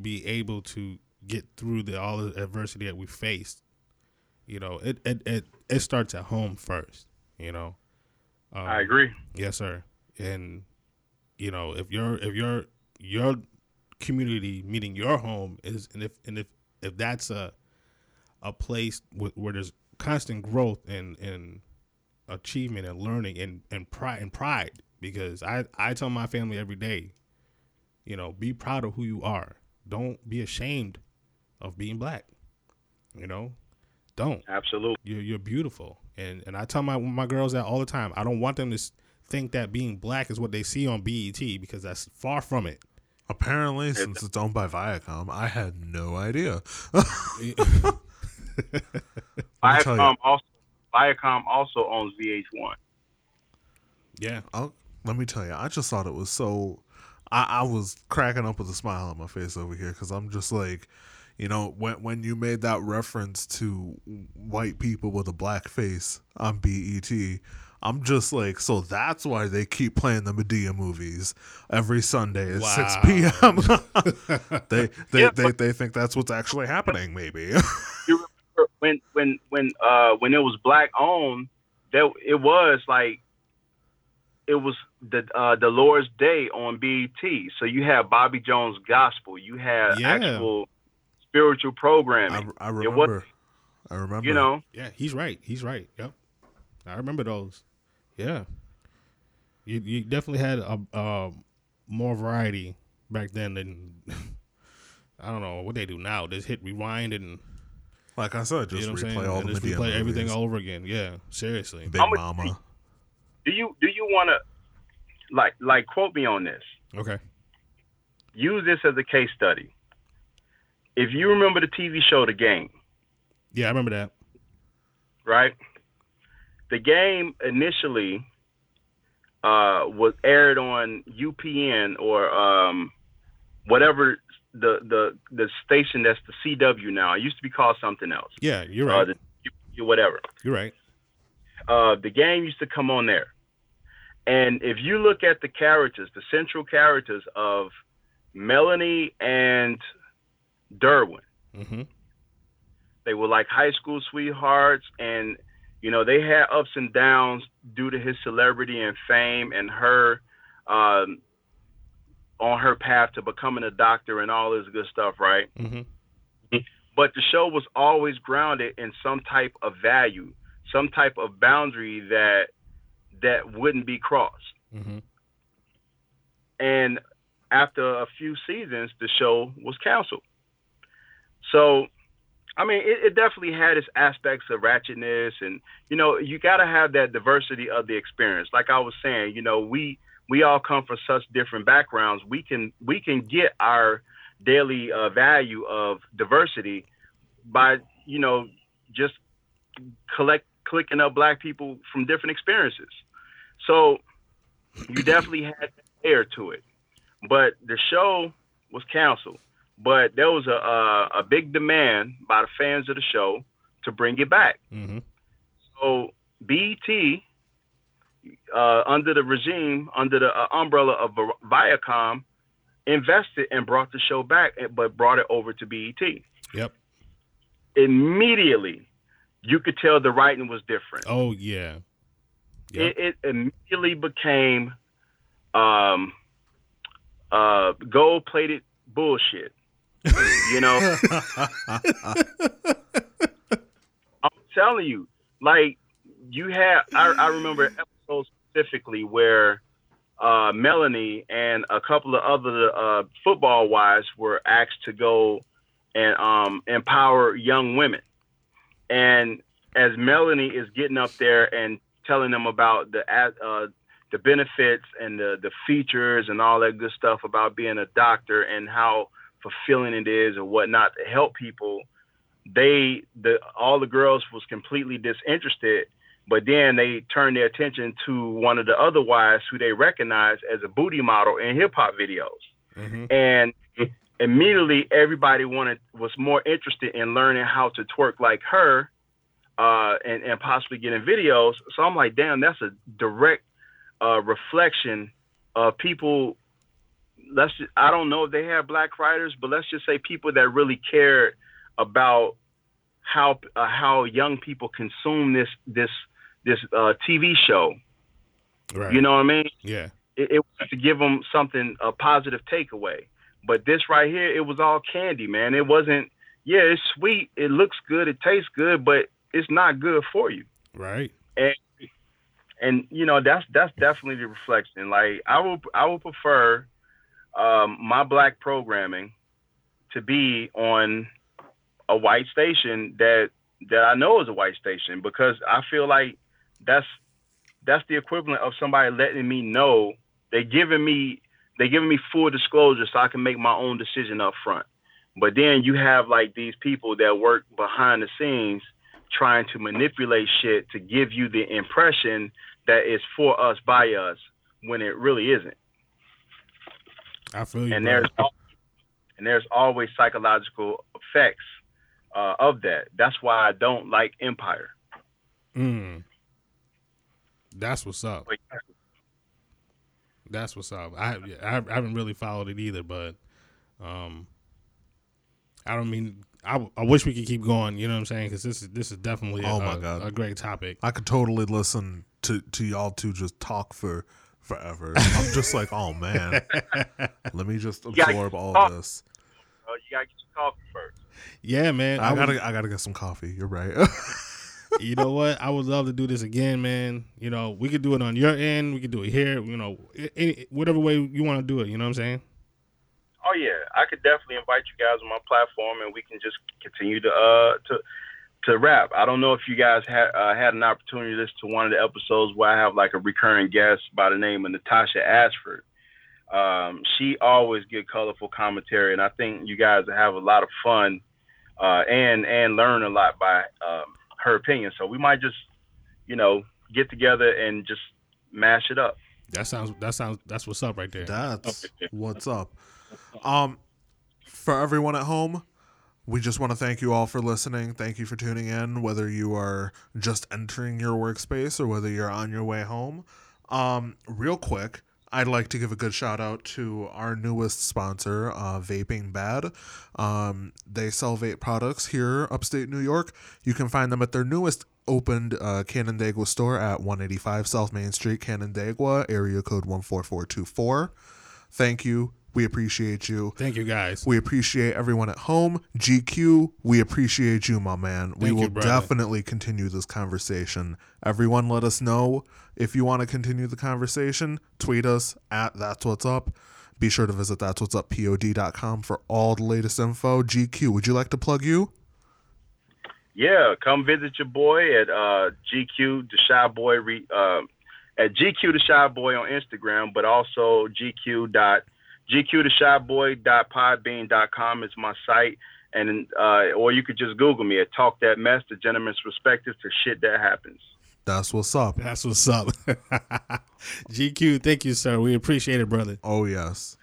be able to get through the all the adversity that we faced, you know, it it it, it starts at home first. You know. Um, I agree. Yes, sir. And you know, if your if your your community, meaning your home, is and if and if if that's a a place where, where there's constant growth and and achievement and learning and and pride and pride, because I I tell my family every day, you know, be proud of who you are. Don't be ashamed of being black. You know, don't. Absolutely. You're you're beautiful, and and I tell my my girls that all the time. I don't want them to think that being black is what they see on BET because that's far from it. Apparently, since it's owned by Viacom, I had no idea. me tell you. Viacom also Viacom also owns VH1. yeah, I'll, let me tell you, I just thought it was so. I, I was cracking up with a smile on my face over here because I'm just like, you know, when when you made that reference to white people with a black face on BET, I'm just like, so that's why they keep playing the Madea movies every Sunday at six p.m. they they, Yeah, they but- they think that's what's actually happening. Maybe. You remember when when when uh when it was black owned, there it was like it was the uh the Lord's Day on BET. So you had Bobby Jones gospel, you had Yeah. actual spiritual I, programming. I was- remember. I remember. you know, yeah, he's right. He's right. Yep, I remember those. Yeah, you you definitely had a, a more variety back then than I don't know what they do now. Just hit rewind and like I said, just you know what I'm replay saying, all and the just Madea replay everything all over again. Yeah, seriously. Big I'm a- Mama. Do you do you want to like like quote me on this? Okay. Use this as a case study. If you remember the TV show The Game, Yeah, I remember that. right? The game initially uh, was aired on UPN or um, whatever the, the the station that's the CW now. It used to be called something else. Yeah, you're Uh, right. the, whatever. you're right. Uh, the game used to come on there. And if you look at the characters, the central characters of Melanie and Derwin, Mm-hmm. they were like high school sweethearts and you know they had ups and downs due to his celebrity and fame and her um, on her path to becoming a doctor and all this good stuff right Mm-hmm. but the show was always grounded in some type of value some type of boundary that that wouldn't be crossed. Mm-hmm. and after a few seasons the show was canceled. So i mean it, it definitely had its aspects of ratchetness and you know you got to have that diversity of the experience. Like i was saying you know we we all come from such different backgrounds. We can we can get our daily uh, value of diversity by you know just collect clicking up black people from different experiences so you definitely had air to it but the show was canceled. But there was a, a a big demand by the fans of the show to bring it back. Mm-hmm. So BET, uh, under the regime, under the uh, umbrella of Viacom, invested and brought the show back, eh, but brought it over to BET. Yep. Immediately, you could tell the writing was different. Oh yeah. It, it immediately became um, uh, gold plated bullshit. you know, I'm telling you, like you had, I, I remember episodes specifically where uh, Melanie and a couple of other uh, football wives were asked to go and um, empower young women. And as Melanie is getting up there and telling them about the uh, the benefits and the the features and all that good stuff about being a doctor and how fulfilling it is or whatnot to help people, they the all the girls was completely disinterested. But then they turned their attention to one of the other wives who they recognized as a booty model in hip hop videos Mm-hmm. and immediately everybody wanted was more interested in learning how to twerk like her uh, and, and possibly getting videos so i'm like damn that's a direct uh, reflection of people let's just, I don't know if they have black writers, but let's just say people that really cared about how uh, how young people consume this this this uh, TV show. Right. You know what I mean? Yeah. It, it was to give them something a positive takeaway. But this right here, it was all candy, man. It wasn't. Yeah, it's sweet. It looks good. It tastes good, but it's not good for you. Right. And and you know that's that's definitely the reflection. Like I will I would prefer um, my black programming to be on a white station that that I know is a white station because I feel like that's that's the equivalent of somebody letting me know they're giving me they're giving me full disclosure so I can make my own decision up front. But then you have like these people that work behind the scenes trying to manipulate shit to give you the impression that it's for us by us when it really isn't. I feel you. And bro. there's and there's always psychological effects uh, of that. That's why I don't like Empire. Mm. That's what's up. That's what's up. I, I I haven't really followed it either, but um, I don't mean I, I wish we could keep going. You know what I'm saying? Because this is this is definitely a, Oh my God. a great topic. I could totally listen to to y'all two just talk for forever. I'm just like, oh man, let me just absorb all talk. this. uh, you gotta get your coffee first. Yeah, man. I would- gotta I gotta get some coffee. You're right. you know what? I would love to do this again, man. You know, we could do it on your end. We could do it here. You know, any, whatever way you want to do it. You know what I'm saying? Oh yeah, I could definitely invite you guys on my platform, and we can just continue to uh to to rap. I don't know if you guys had uh, had an opportunity to listen to one of the episodes where I have like a recurring guest by the name of Natasha Ashford. Um, she always get colorful commentary, and I think you guys have a lot of fun uh, and and learn a lot by um, her opinion. So we might just you know get together and just mash it up. That sounds. That sounds. That's what's up right there. That's what's up. Um, for everyone at home, we just want to thank you all for listening. Thank you for tuning in, whether you are just entering your workspace or whether you're on your way home. Um, real quick, I'd like to give a good shout out to our newest sponsor, uh, Vaping Bad. Um, they sell vape products here, upstate New York. You can find them at their newest opened uh, Canandaigua store at 185 South Main Street, Canandaigua, area code 14424. Thank you. We appreciate you. Thank you, guys. We appreciate everyone at home. GQ, we appreciate you, my man. we Thank you, will brother. definitely continue this conversation. Everyone, let us know if you want to continue the conversation. Tweet us at That's What's Up. Be sure to visit That's What's Up pod.com for all the latest info. GQ, would you like to plug you? Yeah, come visit your boy at uh, GQ the Shy Boy re, uh, at GQ the Shy Boy on Instagram, but also GQ dot GQ the Shy Boy podbean com is my site, and uh, or you could just Google me at Talk That Mess, the gentleman's perspective to shit that happens. That's what's up. That's what's up. GQ, thank you, sir. We appreciate it, brother. Oh, yes.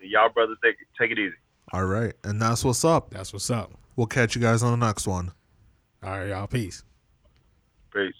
Y'all brothers take take it easy. All right. And that's what's up. That's what's up. We'll catch you guys on the next one. All right, y'all. Peace. Peace.